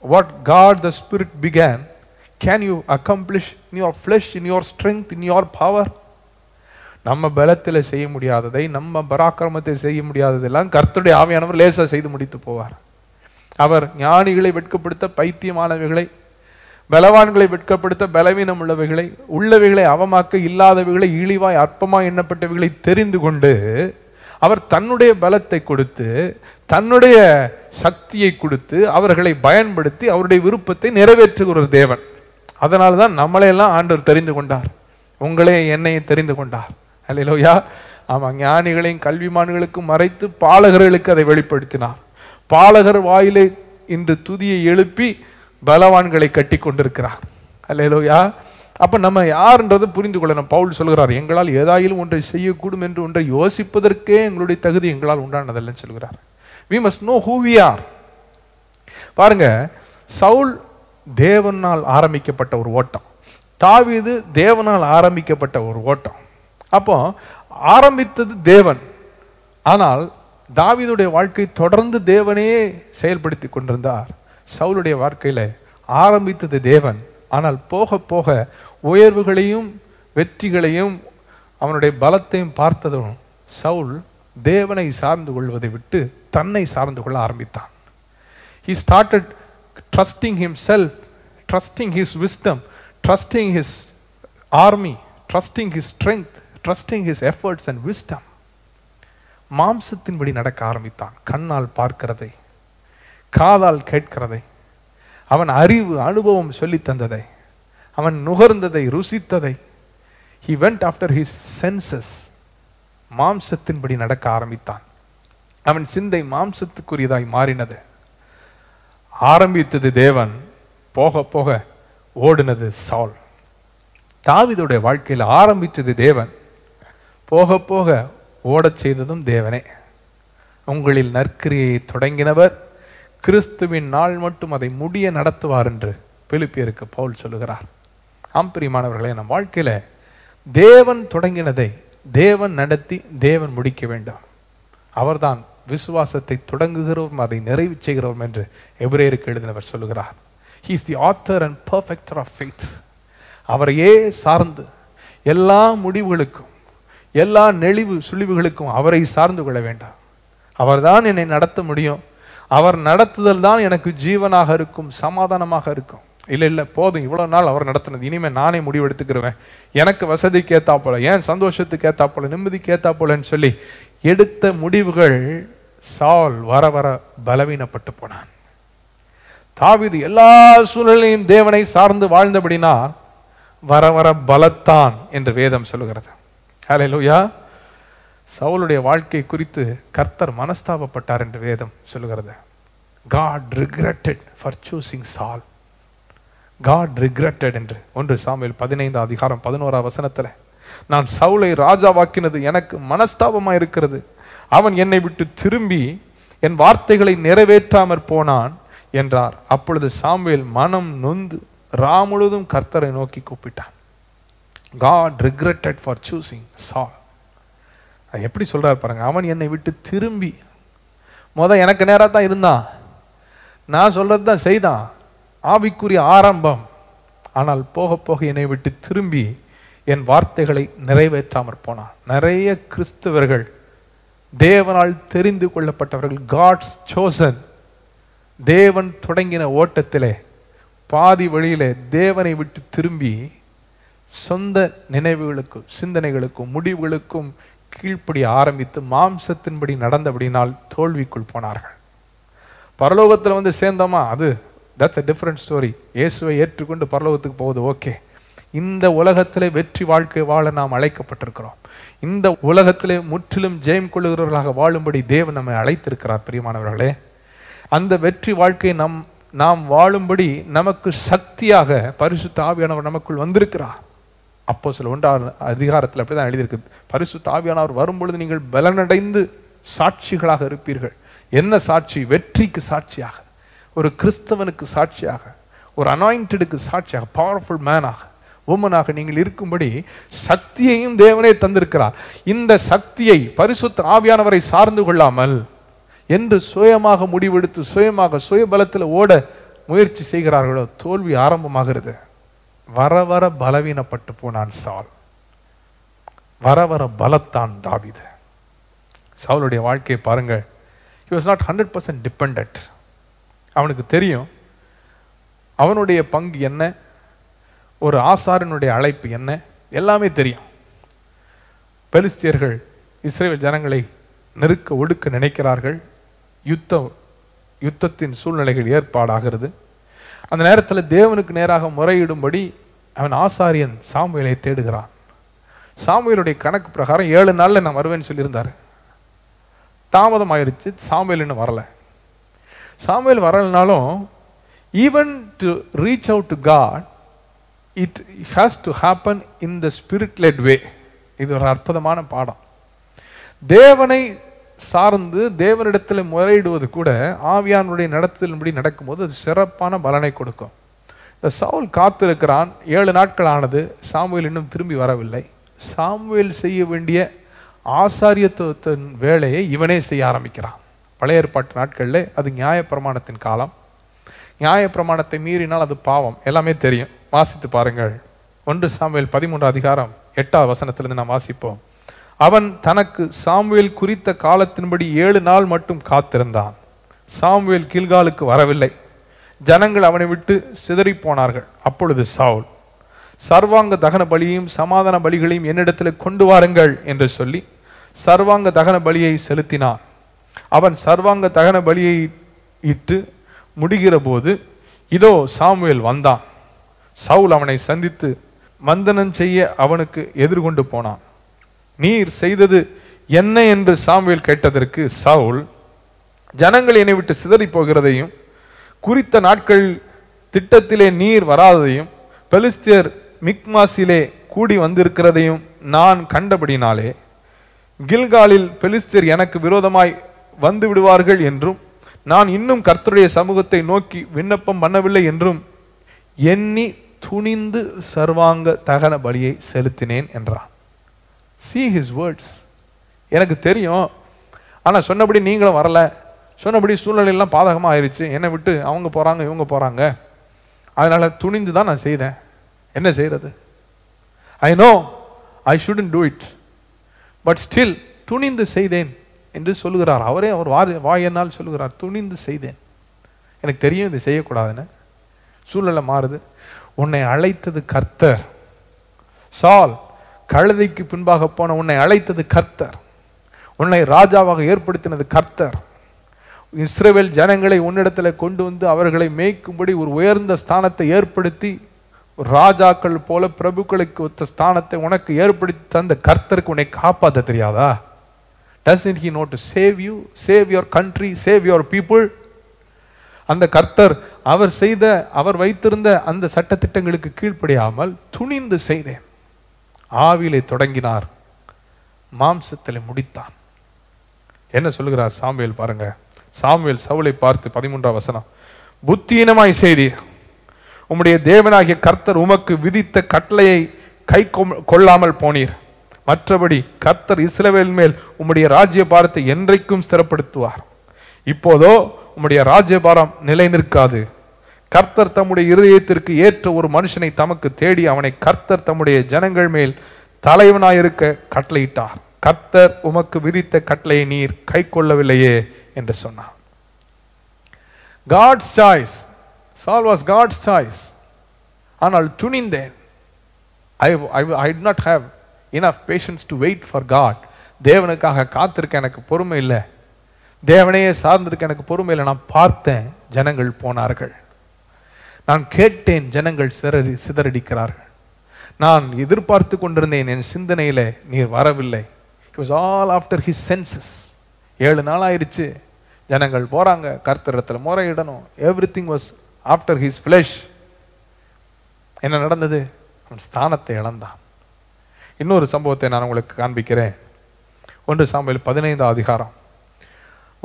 Speaker 1: what God the Spirit began, can you accomplish in your flesh, in your strength, in your power? நம்ம பலத்தில் செய்ய முடியாததை நம்ம பராக்கிரமத்தை செய்ய முடியாததெல்லாம் கர்த்தருடைய ஆவியானவர் லேசாக செய்து முடித்து போவார் அவர் ஞானிகளை வெட்கப்படுத்த பைத்தியமானவைகளை பலவான்களை வெட்கப்படுத்த பலவீனம் உள்ளவைகளை உள்ளவைகளை அவமாக்க இல்லாதவைகளை இழிவாய் அற்பமாய் எண்ணப்பட்டவைகளை தெரிந்து கொண்டு அவர் தன்னுடைய பலத்தை கொடுத்து தன்னுடைய சக்தியை கொடுத்து அவர்களை பயன்படுத்தி அவருடைய விருப்பத்தை நிறைவேற்றுகிற தேவன். அதனால தான் நம்மளையெல்லாம் ஆண்டவர் தெரிந்து கொண்டார். உங்களே என்னையும் தெரிந்து கொண்டார். அல்லையிலோயா ஆமாம் ஞானிகளையும் கல்விமான்களுக்கும் மறைத்து பாலகர்களுக்கு அதை வெளிப்படுத்தினார். பாலகர் வாயிலை இன்று துதியை எழுப்பி பலவான்களை கட்டி கொண்டிருக்கிறார். அல்லையிலோயா அப்போ நம்ம யாருன்றதை புரிந்து கொள்ளணும். பவுல் சொல்கிறார் எங்களால் ஏதாயிலும் ஒன்றை செய்யக்கூடும் என்று ஒன்றை யோசிப்பதற்கே எங்களுடைய தகுதி எங்களால் உண்டானதல்லன்னு சொல்கிறார். We must know who we are பாருங்க சவுல் தேவனால் ஆரம்பிக்கப்பட்ட ஒரு ஓட்டம். தாவீது தேவனால் ஆரம்பிக்கப்பட்ட ஒரு ஓட்டம். அப்போ ஆரம்பித்தது தேவன். ஆனால் தாவீதுடைய வாழ்க்கை தொடர்ந்து தேவனே செயல்படுத்தி கொண்டிருந்தார். சவுளுடைய வாழ்க்கையில் ஆரம்பித்தது தேவன். ஆனால் போக போக உயர்வுகளையும் வெற்றிகளையும் அவனுடைய பலத்தையும் பார்த்ததும் சவுல் தேவனை சார்ந்து கொள்வதை விட்டு தன்னை சார்ந்து கொள்ள ஆரம்பித்தான் he started trusting himself trusting his wisdom trusting his army trusting his strength trusting his efforts and wisdom மாம்சத்தின்படி நடக்க ஆரம்பித்தான் கண்ணால் பார்க்கிறதை காதால் கேட்கிறதை அவன் அறிவு அனுபவம் சொல்லி தந்ததை அவன் நுகர்ந்ததை ருசித்ததை he went after his senses மாம்சத்தின்படி நடக்க ஆரம்பித்தான் அவன் சிந்தை மாம்சத்துக்குரியதாய் மாறினது. ஆரம்பித்தது தேவன் போக போக ஓடினது சால். தாவிதோடைய வாழ்க்கையில் ஆரம்பித்தது தேவன் போக போக ஓடச் செய்ததும் தேவனே. உங்களில் நற்கிரியை தொடங்கினவர் கிறிஸ்துவின் நாள் மட்டும் அதை முடிய நடத்துவார் என்று பிலிப்பியருக்கு பவுல் சொல்லுகிறார். ஆம் பிரியமானவர்களே நம் வாழ்க்கையில் தேவன் தொடங்கினதை தேவன் நடத்தி தேவன் முடிக்க வேண்டும். அவர்தான் விசுவாசத்தை தொடங்குகிறவரும் அதை நிறைவு செய்கிறவரும் என்று எபிரேயருக்கு எழுதினவர் சொல்லுகிறார். He is the author and perfecter of faith அவரையே சார்ந்து எல்லா முடிவுகளுக்கும் எல்லா நெளிவு சுழிவுகளுக்கும் அவரை சார்ந்து கொள்ள வேண்டாம். அவர்தான் என்னை நடத்த முடியும். அவர் நடத்துதல் தான் எனக்கு ஜீவனாக இருக்கும் சமாதானமாக இருக்கும். இல்லை இல்லை போதும் இவ்வளோ நாள் அவர் நடத்தினது. இனிமேல் நானே முடிவு எடுத்துக்கிறேன் எனக்கு வசதிக்கு ஏற்றா போல ஏன் சந்தோஷத்துக்கு ஏற்றா போல நிம்மதிக்கு ஏற்றா போலன்னு சொல்லி எடுத்த முடிவுகள் சால் வர வர பலவீனப்பட்டு போனான். தாவிது எல்லா சூழ்நிலையும் தேவனை சார்ந்து வாழ்ந்தபடினால் வர வர பலத்தான் என்று வேதம் சொல்லுகிறது. லூயா சவுளுடைய வாழ்க்கை குறித்து கர்த்தர் மனஸ்தாபப்பட்டார் என்று வேதம் சொல்லுகிறது. God regretted for choosing Saul God regretted என்று ஒன்று சாமியில் பதினைந்து அதிகாரம் பதினோரா வசனத்தில் நான் சவுலை ராஜாவாக்கினது எனக்கு மனஸ்தாபமா இருக்கிறது. அவன் என்னை விட்டு திரும்பி என் வார்த்தைகளை நிறைவேற்றாமற் போனான் என்றார். அப்பொழுது சாமுவேல் மனம் நொந்து ரா முழுவதும் கர்த்தரை நோக்கி கூப்பிட்டான். காட் ரிக்ரெட்டட் ஃபார் சூசிங் சா எப்படி சொல்றாரு பாருங்க. அவன் என்னை விட்டு திரும்பி முத எனக்கு நேரா தான் இருந்தான். நான் சொல்றது தான் செய்தான். ஆவிக்குரிய ஆரம்பம். ஆனால் போக போக என்னை விட்டு திரும்பி என் வார்த்தைகளை நிறைவேற்றாமற் போனான் நிறைய கிறிஸ்தவர்கள் தேவனால் தெரிந்து கொள்ளப்பட்டவர்கள் காட்ஸ் சோசன் தேவன் தொடங்கின ஓட்டத்திலே பாதி வழியிலே தேவனை விட்டு திரும்பி சொந்த நினைவுகளுக்கும் சிந்தனைகளுக்கும் முடிவுகளுக்கும் கீழ்ப்படி ஆரம்பித்து மாம்சத்தின்படி நடந்தபடினால் தோல்விக்குள் போனார்கள். பரலோகத்தில் வந்து சேர்ந்தோமா? அது தட்ஸ் அ டிஃப்ரெண்ட் ஸ்டோரி இயேசுவை ஏற்றுக்கொண்டு பரலோகத்துக்கு போகுது ஓகே இந்த உலகத்திலே வெற்றி வாழ்க்கை வாழ நாம் அழைக்கப்பட்டிருக்கிறோம். இந்த உலகத்திலே முற்றிலும் ஜெயம் கொள்ளுகிறவர்களாக வாழும்படி தேவன் நம்மை அழைத்திருக்கிறார் பிரியமானவர்களே. அந்த வெற்றி வாழ்க்கை நம் நாம் வாழும்படி நமக்கு சக்தியாக பரிசுத்த ஆவியானவர் நமக்குள் வந்திருக்கிறார். அப்போ சில ஒன்றாம் அதிகாரத்தில் அப்படிதான் எழுதியிருக்கு பரிசுத்த ஆவியானவர் வரும்பொழுது நீங்கள் பலனடைந்து சாட்சிகளாக இருப்பீர்கள். என்ன சாட்சி? வெற்றிக்கு சாட்சியாக ஒரு கிறிஸ்தவனுக்கு சாட்சியாக ஒரு அனாயிண்டடுக்கு சாட்சியாக பவர்ஃபுல் மேனாக உமனாக நீங்கள் இருக்கும்படி சக்தியையும் தேவனே தந்திருக்கிறார். இந்த சக்தியை பரிசுத்த ஆவியானவரை சார்ந்து கொள்ளாமல் என்று சுயமாக முடிவெடுத்து சுயமாக சுயபலத்தில் ஓட முயற்சி செய்கிறார்களோ தோல்வி ஆரம்பமாகிறது. வர வர பலவீனப்பட்டு போனான் சால். வர வர பலத்தான் தாவிது. சவுளுடைய வாழ்க்கையை பாருங்கள். He was not hundred percent depend அவனுக்கு தெரியும். அவனுடைய பங்கு என்ன? ஒரு ஆசாரனுடைய அழைப்பு என்ன? எல்லாமே தெரியும். பெலிஸ்தியர்கள் இஸ்ரேல் ஜனங்களை நெருக்க ஒடுக்க நினைக்கிறார்கள். யுத்தம் யுத்தத்தின் சூழ்நிலைகள் ஏற்பாடாகிறது. அந்த நேரத்தில் தேவனுக்கு நேராக முறையிடும்படி அவன் ஆசாரியன் சாமுவேலை தேடுகிறான். சாமுவேலுடைய கணக்கு பிரகாரம் ஏழு நாளில் நான் வருவேன்னு சொல்லியிருந்தார். தாமதம் ஆயிடுச்சு சாமுவேல் இன்னும் வரலை. Samuel வரலைனாலும் even to reach out to God it has to happen in the spirit led way இது ஒரு அற்புதமான பாடம். தேவனை சார்ந்து தேவனிடத்தில் முறையிடுவது கூட ஆவியானுடைய நடத்தலின்படி நடக்கும்போது அது சிறப்பான பலனை கொடுக்கும். இந்த சவுல் காத்திருக்கிறான். ஏழு நாட்கள் ஆனது. சாமுவேல் இன்னும் திரும்பி வரவில்லை. சாமுவேல் செய்ய வேண்டிய ஆசாரியத்துவத்தின் வேலையை இவனே செய்ய ஆரம்பிக்கிறான். பழைய ஏற்பாட்டு நாட்களில் அது நியாயப்பிரமாணத்தின் காலம். நியாயப்பிரமாணத்தை மீறினால் அது பாவம். எல்லாமே தெரியும். வாசித்து பாருங்கள். ஒன்று சாமுவேல் பதிமூன்று அதிகாரம் எட்டாவது வசனத்திலிருந்து நாம் வாசிப்போம். அவன் தனக்கு சாமுவேல் குறித்த காலத்தின்படி ஏழு நாள் மட்டும் காத்திருந்தான். சாமுவேல் கீழ்காலுக்கு வரவில்லை. ஜனங்கள் அவனை விட்டு சிதறி போனார்கள். அப்பொழுது சாவுல் சர்வாங்க தகன பலியையும் சமாதான பலிகளையும் என்னிடத்தில் கொண்டு வாருங்கள் என்று சொல்லி சர்வாங்க தகன பலியை செலுத்தினான். அவன் சர்வாங்க தகன பலியை இட்டு முடிகிற போது இதோ சாமுவேல் வந்தான். சவுல் அவனை சந்தித்து மந்தனம் செய்ய அவனுக்கு எதிர்கொண்டு போனான். நீர் செய்தது என்ன என்று சாமுவேல் கேட்டதற்கு சவுல் ஜனங்கள் என்னை விட்டு சிதறி போகிறதையும் குறித்த நாட்கள் திட்டத்திலே நீர் வராததையும் பெலிஸ்தியர் மிக்மாஸிலே கூடி வந்திருக்கிறதையும் நான் கண்டபடினாலே கில்காலில் பெலிஸ்தியர் எனக்கு விரோதமாய் வந்து விடுவார்கள் என்றும் நான் இன்னும் கர்த்தருடைய சமூகத்தை நோக்கி விண்ணப்பம் பண்ணவில்லை என்றும் எண்ணி துணிந்து சர்வாங்க தகன பலியை செலுத்தினேன் என்றான். சி ஹிஸ் வேர்ட்ஸ் எனக்கு தெரியும். ஆனால் சொன்னபடி நீங்களும் வரல. சொன்னபடி சூழ்நிலையெல்லாம் பாதகமாக ஆயிடுச்சு என்னை விட்டு அவங்க போகிறாங்க இவங்க போகிறாங்க அதனால் துணிந்து தான் நான் செய்தேன். என்ன செய்கிறது I know I shouldn't do it but still துணிந்து செய்தேன் என்று சொல்லுகிறார். அவரே அவர் வாய் வாயனால் சொல்லுகிறார். துணிந்து செய்தேன். எனக்கு தெரியும் இது செய்யக்கூடாதுன்னு. சூழ்நிலை மாறுது. உன்னை அழைத்தது கர்த்தர். சால் கழுதைக்கு பின்பாக போன உன்னை அழைத்தது கர்த்தர். உன்னை ராஜாவாக ஏற்படுத்தினது கர்த்தர். இஸ்ரேவேல் ஜனங்களை உன்னிடத்தில் கொண்டு வந்து அவர்களை மேய்க்கும்படி ஒரு உயர்ந்த ஸ்தானத்தை ஏற்படுத்தி ராஜாக்கள் போல பிரபுக்களுக்கு ஒத்த ஸ்தானத்தை உனக்கு ஏற்படுத்தி தந்த கர்த்தருக்கு உன்னை காப்பாற்ற தெரியாதா? Doesn't he note to save you save your country save your people அந்த கர்த்தர் அவர் செய்த அவர் வைத்திருந்த அந்த சட்டத்திட்டங்களுக்கு கீழ்ப்படியாமல் துணிந்து செய்தேன். ஆவிலே தொடங்கினார். மாம்சத்தில் முடித்தான். என்ன சொல்லுகிறார் சாமுவேல் பாருங்க. சாமுவேல் சவுளை பார்த்து பதிமூன்றாம் வசனம். புத்தீனமாய் செய்தீர். உம்முடைய தேவனாகிய கர்த்தர் உமக்கு விதித்த கட்டளையை கை கொம்- கொள்ளாமல் போனீர். மற்றபடி கர்த்தர் இஸ்ரவேல் மேல் உம்முடைய ராஜ்யபாரத்தை என்றைக்கும் ஸ்திரப்படுத்துவார். இப்போதோ உம்முடைய ராஜ்யபாரம் நிலை நிற்காது. கர்த்தர் தம்முடைய இருதயத்திற்கு ஏற்ற ஒரு மனுஷனை தமக்கு தேடி அவனை கர்த்தர் தம்முடைய ஜனங்கள் மேல் தலைவனாயிருக்க கட்டளையிட்டார். கர்த்தர் உமக்கு விதித்த கட்டளையை நீர் கை கொள்ளவில்லையே என்று சொன்னார். God's choice Saul was God's choice ஆனால் துணிந்தேன். I I I not have enough patience to wait for God தேவனுக்காக காத்திருக்க எனக்கு பொறுமை இல்லை. தேவனையே சார்ந்திருக்க எனக்கு பொறுமையில் நான் பார்த்தேன் ஜனங்கள் போனார்கள். நான் கேட்டேன் ஜனங்கள் சிதறடி சிதறடிக்கிறார்கள். நான் எதிர்பார்த்து கொண்டிருந்தேன் என் சிந்தனையில நீர் வரவில்லை. It was all after his senses ஏழு நாள் ஆயிடுச்சு ஜனங்கள் போகிறாங்க கர்த்தரத்தில் முறையிடணும். Everything was after his flesh என்ன நடந்தது? அவன் ஸ்தானத்தை இழந்தான். இன்னொரு சம்பவத்தை நான் உங்களுக்கு காண்பிக்கிறேன். ஒன்று சாம்பல் பதினைந்தாம் அதிகாரம்.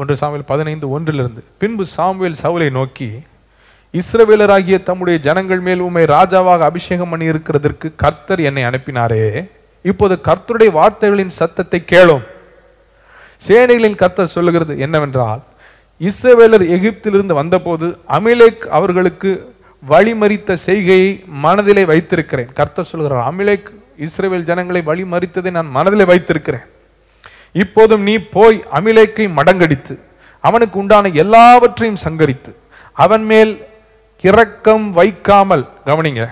Speaker 1: ஒன்று சாமுவேல் பதினைந்து ஒன்றிலிருந்து. பின்பு சாமுவேல் சவுலை நோக்கி இஸ்ரவேலராகிய தம்முடைய ஜனங்கள் மேல் உண்மை ராஜாவாக அபிஷேகம் பண்ணி இருக்கிறதற்கு கர்த்தர் என்னை அனுப்பினாரே. இப்போது கர்த்தருடைய வார்த்தைகளின் சத்தத்தை கேளும். சேனைகளின் கர்த்தர் சொல்லுகிறது என்னவென்றால் இஸ்ரவேலர் எகிப்திலிருந்து வந்தபோது அமிலேக் அவர்களுக்கு வழிமறித்த செய்கையை மனதிலே வைத்திருக்கிறேன். கர்த்தர் சொல்கிறார் அமிலேக் இஸ்ரேவேல் ஜனங்களை வழிமறித்ததை நான் மனதிலே வைத்திருக்கிறேன். இப்போதும் நீ போய் அமிலேக்கை மடங்கடித்து அவனுக்கு உண்டான எல்லாவற்றையும் சங்கரித்து அவன் மேல் இரக்கம் வைக்காமல் கவனிங்க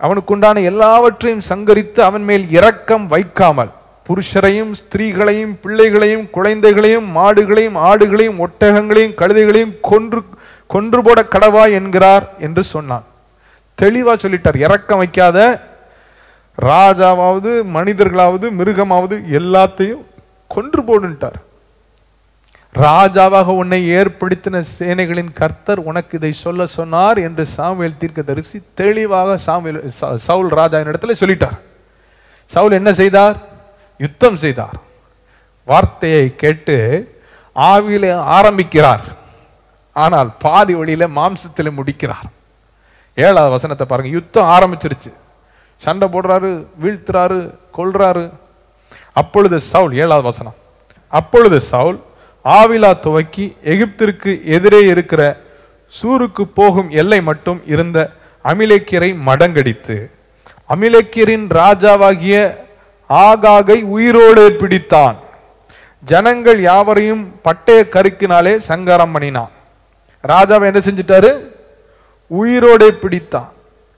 Speaker 1: அவனுக்கு உண்டான எல்லாவற்றையும் சங்கரித்து அவன் மேல் இரக்கம் வைக்காமல் புருஷரையும் ஸ்திரீகளையும் பிள்ளைகளையும் குழந்தைகளையும் மாடுகளையும் ஆடுகளையும் ஒட்டகங்களையும் கழுதைகளையும் கொன்று கொன்று போட கடவா என்கிறார் என்று சொன்னான். தெளிவா சொல்லிட்டார் இறக்கம் வைக்காத ராஜாவாவது மனிதர்களாவது மிருகமாவது எல்லாத்தையும் கொன்று போடுன்ட்டார் ராஜாவாக உன்னை ஏற்படுத்தின சேனைகளின் கர்த்தர் உனக்கு இதை சொல்ல சொன்னார் என்று சாமுவேல் தீர்க்கதரிசி தெளிவாக சாமுவேல் ச- சவுல் ராஜா இடத்துல சொல்லிட்டார். சவுல் என்ன செய்தார்? யுத்தம் செய்தார். வார்த்தையை கேட்டு ஆவியில ஆரம்பிக்கிறார். ஆனால் பாதி வழியில மாம்சத்தில் முடிக்கிறார். ஏழாவது வசனத்தை பாருங்க யுத்தம் ஆரம்பிச்சிருச்சு. சண்டை போடுறாரு வீழ்த்துறாரு கொள்றாரு அப்பொழுது சவுல் ஏழாவது வசனம். அப்பொழுது சவுல் ஆவிலா துவக்கி எகிப்திற்கு எதிரே இருக்கிற சூருக்கு போகும் எல்லை மட்டும் இருந்த அமிலேக்கியரை மடங்கடித்து அமிலேக்கியரின் ராஜாவாகிய ஆகாகை உயிரோடு பிடித்தான். ஜனங்கள் யாவரையும் பட்டய கருக்கினாலே சங்காரம் பண்ணினான். ராஜாவை என்ன செஞ்சிட்டாரு? உயிரோடே பிடித்தான்.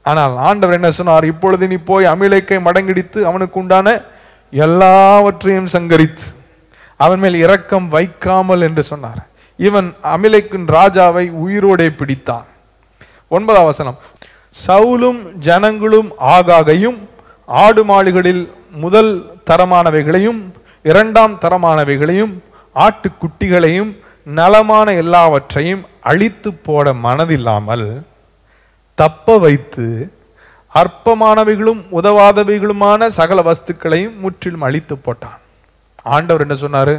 Speaker 1: ஆனால் ஆண்டவர் என்ன சொன்னார்? இப்பொழுது நீ போய் அமிலேக்கை மடங்கிடித்து அவனுக்கு உண்டான எல்லாவற்றையும் சங்கரித்து அவன் மேல் இரக்கம் வைக்காமல் என்று சொன்னார். இவன் அமிலைக்கின் ராஜாவை உயிரோடே பிடித்தான். ஒன்பதாம் வசனம் சவுலும் ஜனங்களும் ஆகாகையும் ஆடு மாடுகளில் முதல் தரமானவைகளையும் இரண்டாம் தரமானவைகளையும் ஆட்டுக்குட்டிகளையும் நலமான எல்லாவற்றையும் அழித்து போட மனதில்லாமல் தப்ப வைத்து அற்பமானவைகளும் உதவாதவைகளுமான சகல வஸ்துக்களையும் முற்றிலும் அழித்து போட்டான். ஆண்டவர் என்ன சொன்னார்?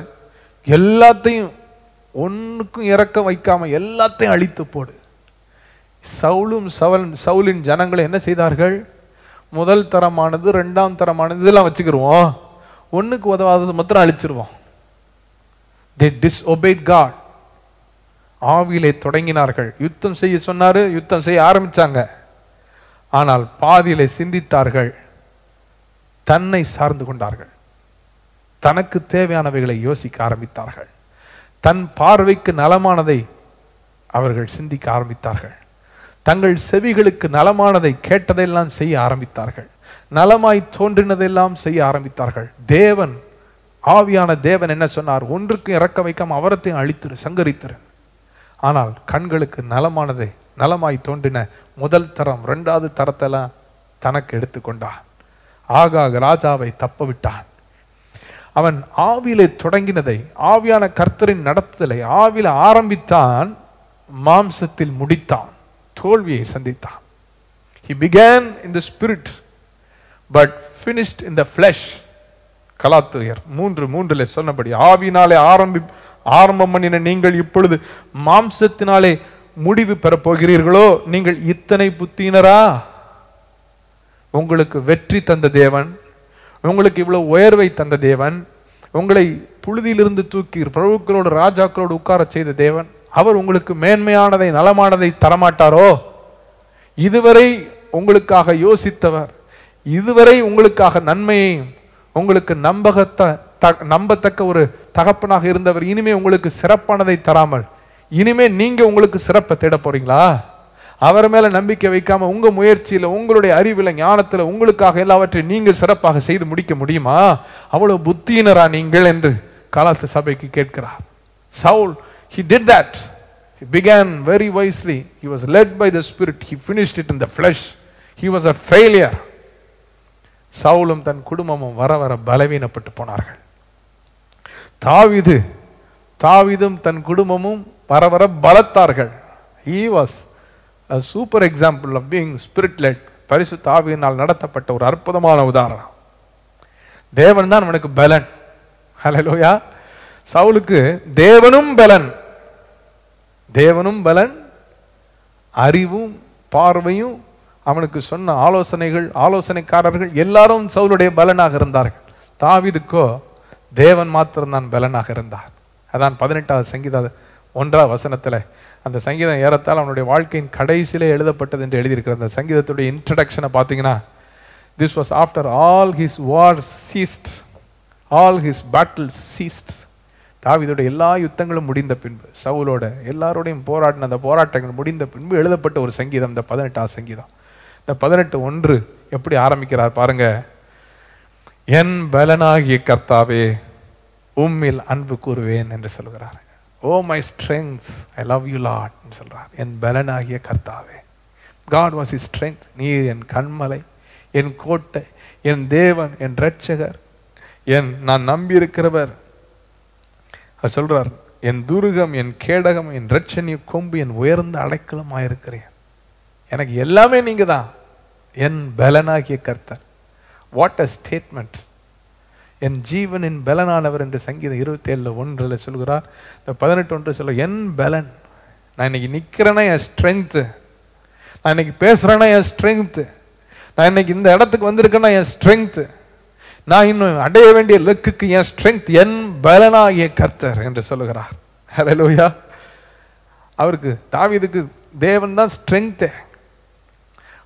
Speaker 1: எல்லாத்தையும் ஒன்றுக்கும் இறக்க வைக்காம எல்லாத்தையும் அழித்து போடு. சவுலும் சவல் சவுலின் ஜனங்களை என்ன செய்தார்கள்? முதல் தரமானது ரெண்டாம் தரமானது இதெல்லாம் வச்சுக்கிருவோம். ஒன்றுக்கு உதவாதது மாத்திரம் அழிச்சிருவோம். டிஸ் ஒபே காட் ஆவியிலே தொடங்கினார்கள். யுத்தம் செய்ய சொன்னார் யுத்தம் செய்ய ஆரம்பித்தாங்க ஆனால் பாதியிலே சிந்தித்தார்கள். தன்னை சார்ந்து கொண்டார்கள். தனக்கு தேவையானவைகளை யோசிக்க ஆரம்பித்தார்கள். தன் பார்வைக்கு நலமானதை அவர்கள் சிந்திக்க ஆரம்பித்தார்கள். தங்கள் செவிகளுக்கு நலமானதை கேட்டதெல்லாம் செய்ய ஆரம்பித்தார்கள். நலமாய் தோன்றினதெல்லாம் செய்ய ஆரம்பித்தார்கள். தேவன் ஆவியான தேவன் என்ன சொன்னார்? ஒன்றுக்கு இறக்க வைக்காம அவரத்தையும் அழித்திரு சங்கரித்திரு. ஆனால் கண்களுக்கு நலமானதை நலமாய் தோன்றின முதல் தரம் ரெண்டாவது தரத்தெல்லாம் தனக்கு எடுத்துக்கொண்டான். ஆகாக ராஜாவை தப்ப விட்டான் அவன் ஆவியிலே தொடங்கினதை ஆவியான கர்த்தரின் நடத்துதலை ஆவில ஆரம்பித்தான் மாம்சத்தில் முடித்தான் தோல்வியை சந்தித்தான். He began in the spirit but finished in the flesh கலாத்துயர் மூன்று மூன்றில் சொன்னபடி ஆவினாலே ஆரம்பி ஆரம்பம் பண்ணின நீங்கள் இப்பொழுது மாம்சத்தினாலே முடிவு பெறப்போகிறீர்களோ? நீங்கள் இத்தனை புத்தினரா உங்களுக்கு வெற்றி தந்த தேவன். உங்களுக்கு இவ்வளோ உயர்வை தந்த தேவன். உங்களை புழுதியிலிருந்து தூக்கி பிரபுக்களோடு ராஜாக்களோடு உட்காரச் செய்த தேவன். அவர் உங்களுக்கு மேன்மையானதை நலமானதை தரமாட்டாரோ? இதுவரை உங்களுக்காக யோசித்தவர். இதுவரை உங்களுக்காக நன்மையையும் உங்களுக்கு நம்பகத்த த- நம்பத்தக்க ஒரு தகப்பனாக இருந்தவர். இனிமே உங்களுக்கு சிறப்பானதை தராமல் இனிமே நீங்க உங்களுக்கு சிறப்பை தேட போறீங்களா? அவர் மேல நம்பிக்கை வைக்காம உங்க முயற்சியில உங்களுடைய அறிவில் ஞானத்துல உங்களுக்காக எல்லாவற்றையும் நீங்க சிறப்பாக செய்து முடிக்க முடியுமா? அவ்வளவு புத்தியினரா நீங்கள் என்று கலாச சபைக்கு கேட்கிறார். Saul he did that he began very wisely. He was led by the spirit. He finished it in the flesh. He was a failure. சவுலும் தன் குடும்பமும் வர வர பலவீனப்பட்டு போனார்கள். தாவிது தாவிதும் தன் குடும்பமும் வர வர பலத்தார்கள். He was a super example of being spirit பரிசு தாவியினால் நடத்தப்பட்ட ஒரு அற்புதமான உதாரணம். தேவன் தான் அவனுக்கு பலன். ஹலலோயா சவுலுக்கு தேவனும் பலன். தேவனும் பலன் அறிவும் பார்வையும் அவனுக்கு சொன்ன ஆலோசனைகள் ஆலோசனைக்காரர்கள் எல்லாரும் சவுளுடைய பலனாக இருந்தார்கள். தாவிதுக்கோ தேவன் மாத்திரம்தான் பலனாக இருந்தார். அதான் பதினெட்டாவது சங்கீத ஒன்றாவது வசனத்தில் அந்த சங்கீதம் ஏறத்தால் அவனுடைய வாழ்க்கையின் கடைசியிலே எழுதப்பட்டது என்று எழுதியிருக்கிற அந்த சங்கீதத்துடைய இன்ட்ரடக்ஷனை பார்த்தீங்கன்னா this was after all his wars ceased all his battles ceased தாவிதோட எல்லா யுத்தங்களும் முடிந்த பின்பு சவுலோட எல்லாரோடையும் போராடின அந்த போராட்டங்கள் முடிந்த பின்பு எழுதப்பட்ட ஒரு சங்கீதம் இந்த பதினெட்டாவது சங்கீதம். இந்த பதினெட்டு ஒன்று எப்படி ஆரம்பிக்கிறார் பாருங்க. என் பலனாகிய கர்த்தாவே உம்மில் அன்பு கூறுவேன் என்று சொல்கிறார். ஓ my strength I love you Lord சொல்கிறார் என் பலனாகிய கர்த்தாவே. காட் வாஸ் இஸ் ஸ்ட்ரென்த் நீர் என் கண்மலை என் கோட்டை என் தேவன் என் ரட்சகர் என் நான் நம்பியிருக்கிறவர். அவர் சொல்கிறார் என் துருகம் என் கேடகம் என் ரட்சணிய கொம்பு என் உயர்ந்த அடைக்கலமாயிருக்கிறேன். எனக்கு எல்லாமே நீங்கள் தான் என் பலனாகிய கர்த்தர். வாட் அ ஸ்டேட்மெண்ட் என் ஜீவனின் பலனானவர் என்று சங்கீதம் இருபத்தி ஏழில் ஒன்றில் சொல்கிறார். இந்த பதினெட்டு ஒன்று சொல்ல என் பலன் நான் இன்னைக்கு நிற்கிறேன்னா என் ஸ்ட்ரென்த்து நான் இன்னைக்கு பேசுகிறேன்னா என் ஸ்ட்ரென்த்து நான் இன்னைக்கு இந்த இடத்துக்கு வந்திருக்கேன்னா என் ஸ்ட்ரென்த்து நான் இன்னும் அடைய வேண்டிய இலக்குக்கு என் ஸ்ட்ரென்த் என் பலனாகிய கர்த்தர் என்று சொல்லுகிறார். ஹalleluya அவருக்கு தாவிதுக்கு தேவன் தான் ஸ்ட்ரென்த்து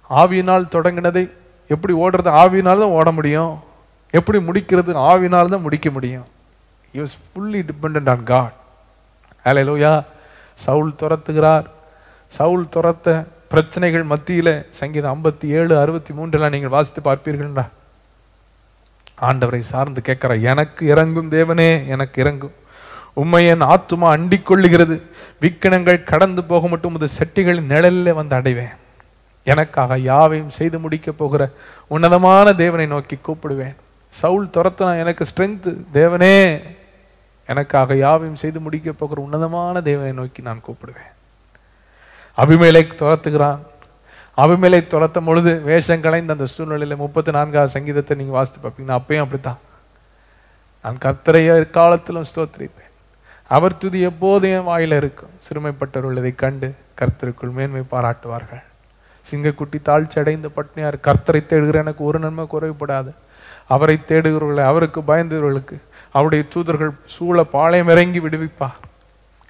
Speaker 1: ஆவியினால் தொடங்கினதை எப்படி ஓடுறது? ஆவியினால் தான் ஓட முடியும். எப்படி முடிக்கிறது? ஆவினால் தான் முடிக்க முடியும். He fully depend on God ஹலே லோயா சவுல் துரத்துகிறார். சவுல் துரத்த பிரச்சனைகள் மத்தியில் சங்கீதம் ஐம்பத்தி ஏழு அறுபத்தி மூன்றெல்லாம் நீங்கள் வாசித்து பார்ப்பீர்கள்டா. ஆண்டவரை சார்ந்து கேட்குற எனக்கு இறங்கும் தேவனே எனக்கு இறங்கும். உண்மை என் ஆத்துமா அண்டிக் கொள்ளுகிறது. விக்கணங்கள் கடந்து போக மட்டும் உமது செட்டிகளின் நிழலில் வந்து அடைவேன். எனக்காக யாவையும் செய்து முடிக்கப் போகிற உன்னதமான தேவனை நோக்கி கூப்பிடுவேன். சவுல் துரத்தினா எனக்கு ஸ்ட்ரென்த் தேவனே. எனக்காக யாவையும் செய்து முடிக்க போகிற உன்னதமான தேவனை நோக்கி நான் கூப்பிடுவேன். அபிமேலை துரத்துகிறான். அபிமேலை துரத்தும் பொழுது வேஷம் கலைந்த அந்த சூழ்நிலையில் முப்பத்தி நான்காவது சங்கீதத்தை நீங்கள் வாசித்து பார்ப்பீங்கன்னா அப்பயும் அப்படித்தான். நான் கர்த்தரைய காலத்திலும் ஸ்தோத்திரிப்பேன். அவர் துதி எப்போதும் என் வாயில் இருக்கும். சிறுமைப்பட்டவர்கள் இதை கண்டு கர்த்தருக்குள் மேன்மை பாராட்டுவார்கள். சிங்கக்குட்டி தாழ்ச்சி அடைந்த பட்னியார் கர்த்தரை தேடுகிற எனக்கு ஒரு நன்மை குறைவுபடாது. அவரை தேடுகிறவர்களை அவருக்கு பயந்தவர்களுக்கு அவருடைய தூதர்கள் சூழ பாளையம் இறங்கி விடுவிப்பார்.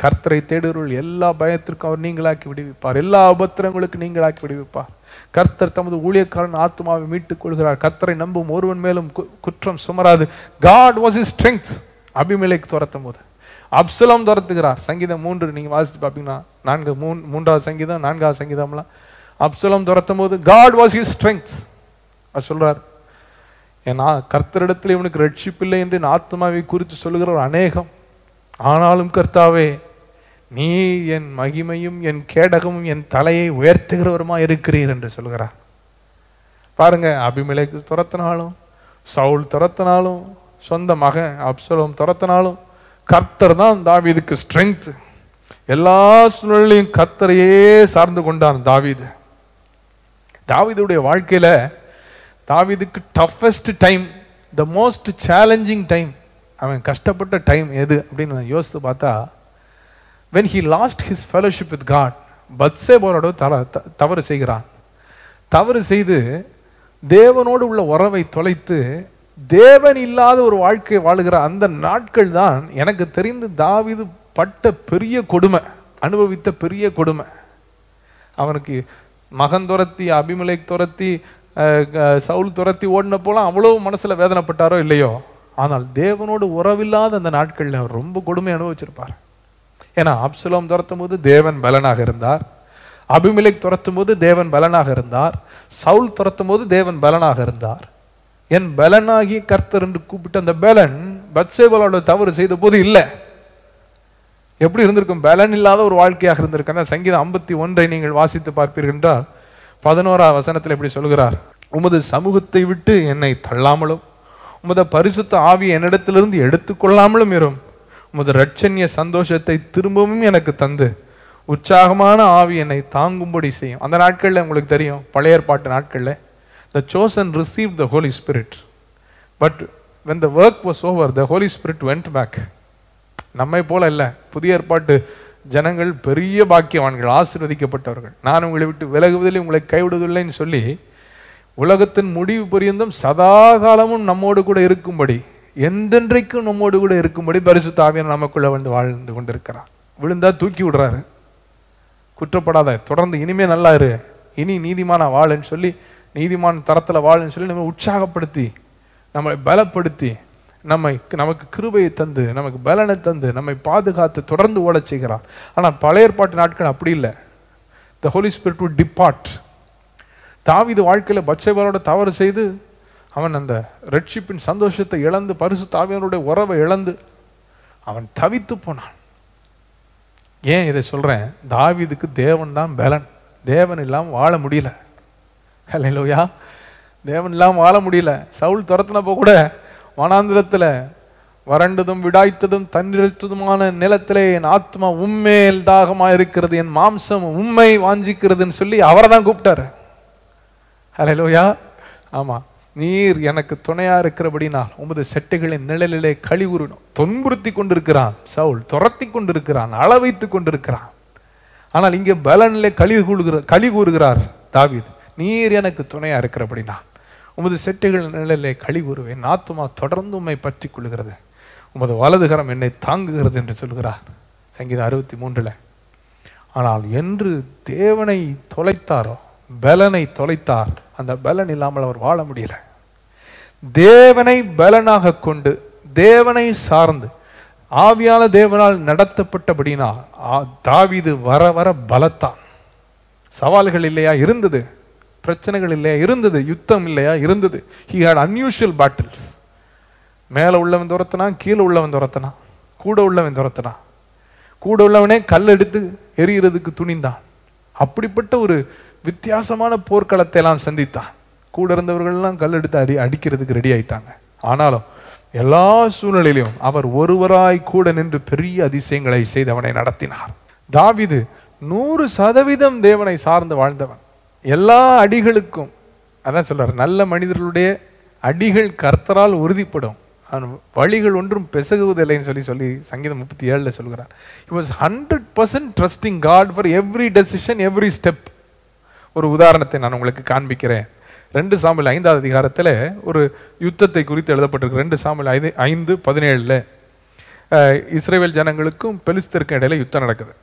Speaker 1: கர்த்தரை தேடுகிறவர்கள் எல்லா பயத்திற்கும் அவர் நீங்களாக்கி விடுவிப்பார். எல்லா உபத்திரங்களுக்கு நீங்களாக்கி விடுவிப்பார். கர்த்தர் தமது ஊழியக்காரன் ஆத்மாவை மீட்டுக் கொள்கிறார். கர்த்தரை நம்பும் ஒருவன் மேலும் கு- குற்றம் சுமராது. காட் வாஸ் இஸ் ஸ்ட்ரெங்க் அபிமலைக்கு துரத்தும் போது அப்சலம் துரத்துகிறார். சங்கீதம் மூன்று நீங்க வாசித்து பார்ப்பீங்கன்னா நான்கு மூன் மூன்றாவது சங்கீதம் நான்காவது சங்கீதம்லாம். அப்சலம் துரத்தும் போது காட் வாஸ் இஸ் ஸ்ட்ரெங்க் அவர் சொல்றார் என் கர்த்தரிடத்தில் இவனுக்கு ரட்சிப்பில்லை என்று என் ஆத்மாவை குறித்து சொல்லுகிறவர் அநேகம். ஆனாலும் கர்த்தாவே நீ என் மகிமையும் என் கேடகமும் என் தலையை உயர்த்துகிறவருமா இருக்கிறீர் என்று சொல்கிறார். பாருங்க அபிமேலைக்கு துரத்தினாலும் சவுல் துரத்தினாலும் சொந்த மகன் அப்சலோம் துரத்தினாலும் கர்த்தர் தான் தாவீதுக்கு ஸ்ட்ரென்த் எல்லா சூழ்நிலையும் கர்த்தரையே சார்ந்து கொண்டான் தாவீது. தாவீதுடைய வாழ்க்கையில தாவீதுக்கு toughest time the most challenging time அவன் கஷ்டப்பட்ட டைம் எது அப்படின்னு நான் யோசித்து பார்த்தா when he lost his fellowship with God பத்சேபோரோட தல த- தவறு செய்கிறான். தவறு செய்து தேவனோடு உள்ள உறவை தொலைத்து தேவன் இல்லாத ஒரு வாழ்க்கை வாழுகிற அந்த நாட்கள் தான் எனக்கு தெரிந்து தாவீது பட்ட பெரிய கொடுமை அனுபவித்த பெரிய கொடுமை. அவனுக்கு மகன் துரத்தி அபிமலை துரத்தி சவுல் துரத்தி ஓடின போலாம் அவ்வளோ மனசில் வேதனைப்பட்டாரோ இல்லையோ? ஆனால் தேவனோடு உறவில்லாத அந்த நாட்களில் அவர் ரொம்ப கொடுமை அனுபவிச்சிருப்பார். ஏன்னா அப்சலோம் துரத்தும் போது தேவன் பலனாக இருந்தார். அபிமிலை துரத்தும் போது தேவன் பலனாக இருந்தார். சவுல் துரத்தும் போது தேவன் பலனாக இருந்தார். என் பலனாகி கர்த்தர் என்று கூப்பிட்ட அந்த பலன் பத்சேபலோட தவறு செய்த போது இல்லை. எப்படி இருந்திருக்கும்? பலன் இல்லாத ஒரு வாழ்க்கையாக இருந்திருக்கு அந்த சங்கீதம் ஐம்பத்தி ஒன்றை நீங்கள் வாசித்து பார்ப்பீர்கள் என்றால் பதினோரா வசனத்தில் எப்படி சொல்கிறார் உமது சமூகத்தை விட்டு என்னை தள்ளாமலும் உமது பரிசுத்த ஆவி என்னிடத்திலிருந்து எடுத்துக்கொள்ளாமலும் இரும். உமது ரட்சண்ய சந்தோஷத்தை திரும்பவும் எனக்கு தந்து உற்சாகமான ஆவி என்னை தாங்கும்படி செய்யும். அந்த நாட்களில் உங்களுக்கு தெரியும் பழைய ஏற்பாட்டு நாட்களில் the chosen receive the Holy Spirit but when the work was over the Holy Spirit went back நம்மை போல இல்லை புதிய ஏற்பாட்டு ஜனங்கள் பெரிய பாக்கியவான்கள் ஆசிர்வதிக்கப்பட்டவர்கள். நான் உங்களை விட்டு விலகுவதில்லை உங்களை கைவிடுவதில்லைன்னு சொல்லி உலகத்தின் முடிவு பரியந்தம் சதா காலமும் நம்மோடு கூட இருக்கும்படி எந்தென்றைக்கும் நம்மோடு கூட இருக்கும்படி பரிசு தாவியன் நமக்குள்ள வந்து வாழ்ந்து கொண்டிருக்கிறார். விழுந்தா தூக்கி விடுறாரு. குற்றப்படாத தொடர்ந்து இனிமே நல்லா இரு. இனி நீதிமான வாழுன்னு சொல்லி நீதிமான தரத்தில் வாழுன்னு சொல்லி நம்ம உற்சாகப்படுத்தி நம்மளை பலப்படுத்தி நம்மை நமக்கு கிருபையை தந்து நமக்கு பலனை தந்து நம்மை பாதுகாத்து தொடர்ந்து ஓட செய்கிறார். ஆனால் பழைய ஏற்பாட்டு நாட்கள் அப்படி இல்லை. The Holy Spirit to depart தாவீது வாழ்க்கையில் பச்சைவரோட தவறு செய்து அவன் அந்த ரட்சிப்பின் சந்தோஷத்தை இழந்து பரிசு தாவியனுடைய உறவை இழந்து அவன் தவித்து போனான். ஏன் இதை சொல்கிறேன் தாவீதுக்கு தேவன் தான் பலன். தேவன் இல்லாமல் வாழ முடியல. ஹalleluya தேவன் இல்லாமல் வாழ முடியல. சவுல் துரத்துனப்போ கூட வனாந்திரத்தில் வறண்டதும் விடாய்த்ததும் தன்னிறத்ததுமான நிலத்திலே என் ஆத்மா உண்மையில் தாகமாக இருக்கிறது என் மாம்சம் உண்மை வாஞ்சிக்கிறதுன்னு சொல்லி அவரை தான் கூப்பிட்டாரு. ஹalleluya. ஆமாம் நீர் எனக்கு துணையாக இருக்கிறபடினால் உமது செட்டைகளின் நிழலிலே கழிவுறணும் துன்புறுத்தி கொண்டிருக்கிறான் சவுல் துரத்தி கொண்டிருக்கிறான் அளவைத்து கொண்டிருக்கிறான். ஆனால் இங்கே பலனிலே களி கூறுகிற களி கூறுகிறார் தாவீது. நீர் எனக்கு துணையாக இருக்கிறபடினா உமது செட்டைகள் நிழலே களி கூறுவேன் ஆத்துமா தொடர்ந்து உம்மை பற்றி கொள்கிறது உமது வலதுகரம் என்னை தாங்குகிறது என்று சொல்கிறார். சங்கீதம் அறுபத்தி மூன்றில் ஆனால் என்று தேவனை தொலைத்தாரோ பலனை தொலைத்தார் அந்த பலன் இல்லாமல் அவர் வாழ முடியல. தேவனை பலனாக கொண்டு தேவனை சார்ந்து ஆவியான தேவனால் நடத்தப்பட்டபடினால் ஆ- வர வர பலத்தான். சவால்கள் இல்லையா? இருந்தது. பிரச்சனைகள் இல்லையா? இருந்தது. யுத்தம் இல்லையா? இருந்தது. ஹி ஹேட் அன்யூஷுவல் பேட்டில்ஸ் மேலே உள்ளவன் துரத்தினா கீழே உள்ளவன் துரத்தினா கூட உள்ளவன் துரத்தினா கூட உள்ளவனே கல் எடுத்து எரியறதுக்கு துணிந்தான். அப்படிப்பட்ட ஒரு வித்தியாசமான போர்க்களத்தை எல்லாம் சந்தித்தான். கூட இருந்தவர்கள்லாம் கல் எடுத்து அடி அடிக்கிறதுக்கு ரெடி ஆயிட்டாங்க. ஆனாலும் எல்லா சூழ்நிலையிலும் அவர் ஒருவராய் கூட நின்று பெரிய அதிசயங்களை செய்து அவனை நடத்தினார். தாவிது நூறு சதவீதம் தேவனை சார்ந்து வாழ்ந்தவன். எல்லா அடிகளுக்கும் அதான் சொல்கிறார் நல்ல மனிதர்களுடைய அடிகள் கர்த்தரால் உறுதிப்படும். அவன் வழிகள் ஒன்றும் பெசகுவதில்லைன்னு சொல்லி சொல்லி சங்கீதம் முப்பத்தி ஏழில் சொல்கிறார். He was hundred percent trusting God for every decision every step ஒரு உதாரணத்தை நான் உங்களுக்கு காண்பிக்கிறேன். ரெண்டு சாமியில் ஐந்தாவது அதிகாரத்தில் ஒரு யுத்தத்தை குறித்து எழுதப்பட்டிருக்கு. ரெண்டு சாமியில் ஐந்து ஐந்து பதினேழில். இஸ்ரேல் ஜனங்களுக்கும் பெலிஸ்தருக்கும் இடையில யுத்தம் நடக்குது.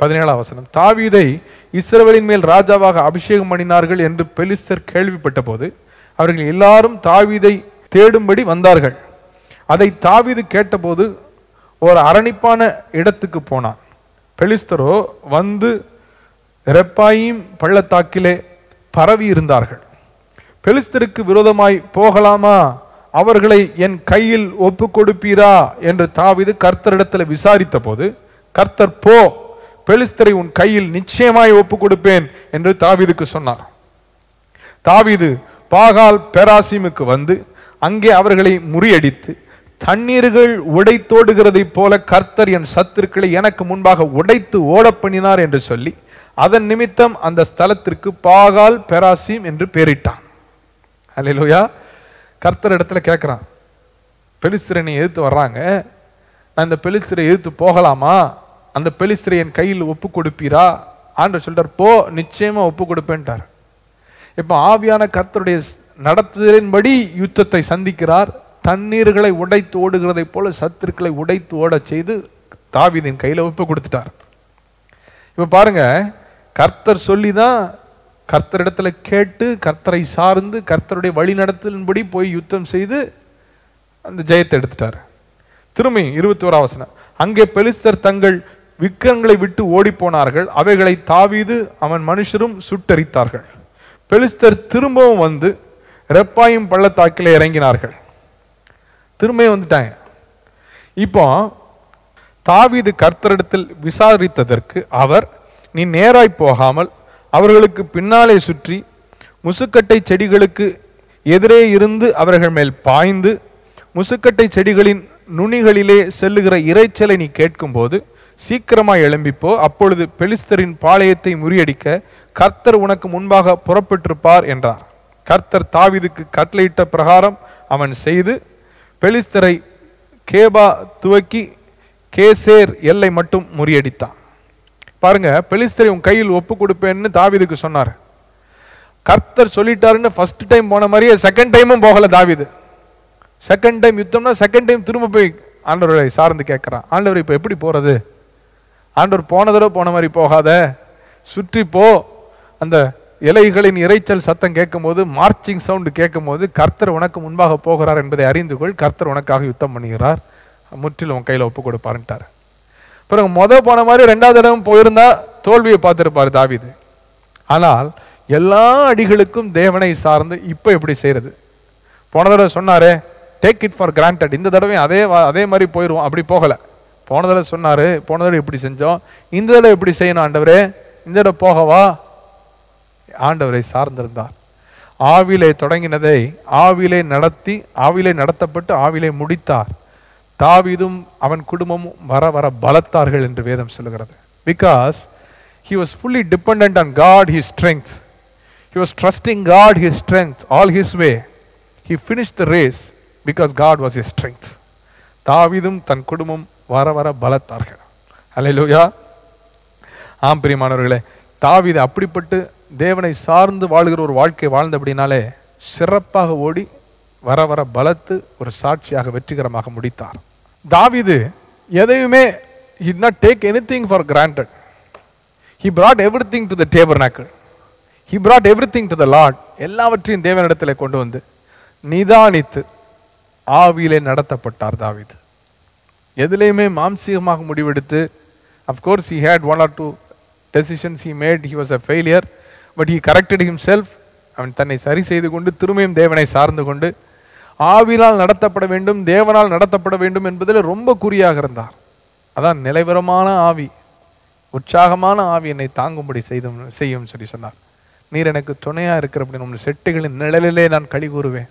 Speaker 1: பதினேழாம் வசனம் தாவீதை இஸ்ரவேலின் மேல் ராஜாவாக அபிஷேகம் பண்ணினார்கள் என்று பெலிஸ்தர் கேள்விப்பட்ட போது அவர்கள் எல்லாரும் தாவீதை தேடும்படி வந்தார்கள். அதை தாவீது கேட்டபோது ஒரு அரணிப்பான இடத்துக்கு போனான். பெலிஸ்தரோ வந்து ரெப்பாயும் பள்ளத்தாக்கிலே பரவி இருந்தார்கள். பெலிஸ்தருக்கு விரோதமாய் போகலாமா? அவர்களை என் கையில் ஒப்பு கொடுப்பீரா என்று தாவிது கர்த்தரிடத்தில் விசாரித்த போது கர்த்தர் போ. பெலிஸ்தரை உன் கையில் நிச்சயமாய் ஒப்பு கொடுப்பேன் என்று தாவீதுக்கு சொன்னார். தாவீது பாகால் பெராசிமுக்கு வந்து அங்கே அவர்களை முறியடித்து தண்ணீர்கள் உடைத்தோடுகிறதைப் போல கர்த்தர் என் சத்துருக்களை எனக்கு முன்பாக உடைத்து ஓட பண்ணினார் என்று சொல்லி அதன் நிமித்தம் அந்த ஸ்தலத்திற்கு பாகால் பெராசிம் என்று பெயரிட்டான் லோயா கர்த்தர் இடத்துல கேட்குறான் பெலிஸ்திரனை எதிர்த்து வர்றாங்க? நான் இந்த பெலிஸ்திரை எதிர்த்து போகலாமா? அந்த பெலிஸ்திரை என் கையில் ஒப்பு கொடுப்பீரா ஆண்டு சொல்றார் போ நிச்சயமா ஒப்பு கொடுப்பேன்ட்டார் இப்போ ஆவியான கர்த்தருடைய நடத்துதலின்படி யுத்தத்தை சந்திக்கிறார். தண்ணீர்களை உடைத்து ஓடுகிறதை போல சத்துருக்களை உடைத்து ஓடச் செய்து தாவிதின் கையில ஒப்பு கொடுத்துட்டார் இப்ப பாருங்க கர்த்தர் சொல்லி தான் கர்த்தரிடத்துல கேட்டு கர்த்தரை சார்ந்து கர்த்தருடைய வழி நடத்தலின்படி போய் யுத்தம் செய்து அந்த ஜெயத்தை எடுத்துட்டார். திரும்பி இருபத்தி ஓராவசனம் அங்கே பெலிஸ்தர் தங்கள் விக்கிரங்களை விட்டு ஓடிப்போனார்கள். அவைகளை தாவீது அவன் மனுஷரும் சுட்டரித்தார்கள். பெலிஸ்தர் திரும்பவும் வந்து ரெப்பாயும் பள்ளத்தாக்கில் இறங்கினார்கள். திரும்பியும் வந்துட்டாங்க. இப்போ தாவீது கர்த்தரிடத்தில் விசாரித்ததற்கு அவர் நீ நேராய் போகாமல் அவர்களுக்கு பின்னாலே சுற்றி முசுக்கட்டை செடிகளுக்கு எதிரே இருந்து அவர்கள் மேல் பாய்ந்து முசுக்கட்டை செடிகளின் நுனிகளிலே செல்லுகிற இரைச்சலை நீ கேட்கும்போது சீக்கிரமாய் எழும்பிப்போ அப்பொழுது பெலிஸ்தரின் பாளையத்தை முறியடிக்க கர்த்தர் உனக்கு முன்பாக புறப்பட்டிருப்பார் என்றார். கர்த்தர் தாவிதுக்கு கட்டளையிட்ட பிரகாரம் அவன் செய்து பெலிஸ்தரை கேபா துவக்கி கேசேர் எல்லை மட்டும் முறியடித்தான். பாருங்க பெலிஸ்தரை உன் கையில் ஒப்பு கொடுப்பேன்னு தாவிதுக்கு சொன்னார். கர்த்தர் சொல்லிட்டாருன்னு ஃபர்ஸ்ட் டைம் போன மாதிரியே செகண்ட் டைமும் போகல தாவிது. செகண்ட் டைம் யுத்தம்னா செகண்ட் டைம் திரும்ப போய் ஆண்டவரை சார்ந்து கேட்குறான். ஆண்டவர் இப்போ எப்படி போகிறது ஆண்டவர் போன தடவை போன மாதிரி போகாத. சுற்றி போ. அந்த இலைகளின் இரைச்சல் சத்தம் கேட்கும்போது மார்ச்சிங் சவுண்டு கேட்கும்போது கர்த்தர் உனக்கு முன்பாக போகிறார் என்பதை அறிந்து கொள். கர்த்தர் உனக்காக யுத்தம் பண்ணுகிறார். முற்றிலும் உன் கையில் ஒப்பு கொடுப்பாருன்ட்டார். பிறகு மொதல் போன மாதிரி ரெண்டாவது தடவை போயிருந்தா தோல்வியை பார்த்துருப்பார் தாவிது. ஆனால் எல்லா அடிகளுக்கும் தேவனை சார்ந்து இப்போ எப்படி செய்கிறது போன தடவை சொன்னாரே டேக் இட் ஃபார் கிராண்டட் இந்த தடவை அதே வா- அதே மாதிரி போயிடுவோம் அப்படி போகலை. போன தடவை சொன்னார் போன தடவை இப்படி செஞ்சோம். இந்த தடவை எப்படி செய்யணும் ஆண்டவரே. இந்த தடவை போகவா? ஆண்டவரை சார்ந்திருந்தார். ஆவிலே தொடங்கினதை ஆவிலே நடத்தி ஆவிலே நடத்தப்பட்டு ஆவிலே முடித்தார். தாவிதும் அவன் குடும்பமும் வர வர பலத்தார்கள் என்று வேதம் சொல்லுகிறது. Because he was fully depend on God his strength he was trusting God his strength all his way he finish the race because God was his strength தாவிதும் தன் குடும்பம் வர வர பலத்தார்கள். அல்லேலூயா ஆம் பிரியமானவர்களே தாவித அப்படிப்பட்டு தேவனை சார்ந்து வாழ்கிற ஒரு வாழ்க்கை வாழ்ந்தபடினாலே சிறப்பாக ஓடி வர வர பலத்து ஒரு சாட்சியாக வெற்றிகரமாக முடித்தார். தாவீது எதையுமே it not take anything for granted he brought everything to the Tabor நாக்கள் he brought everything to the Lord எல்லாவற்றையும் தேவனிடத்தில் கொண்டு வந்து நிதானித்து ஆவியிலே நடத்தப்பட்டார் தாவீது. எதுலேயுமே மாம்சீகமாக முடிவெடுத்து of course he had one or two decisions he made he was a failure but he corrected himself அவன் தன்னை சரி செய்து கொண்டு திரும்பியும் தேவனை சார்ந்து கொண்டு ஆவினால் நடத்தப்பட வேண்டும் தேவனால் நடத்தப்பட வேண்டும் என்பதில் ரொம்ப குறியாக இருந்தார். அதான் நிலைவரமான ஆவி உற்சாகமான ஆவி என்னை தாங்கும்படி செய்தும் செய்யும் சொல்லி சொன்னார். நீர் எனக்கு துணையாக இருக்கிற அப்படின்னு உங்கள் செட்டுகளின் நிழலிலே நான் கழி கூறுவேன்.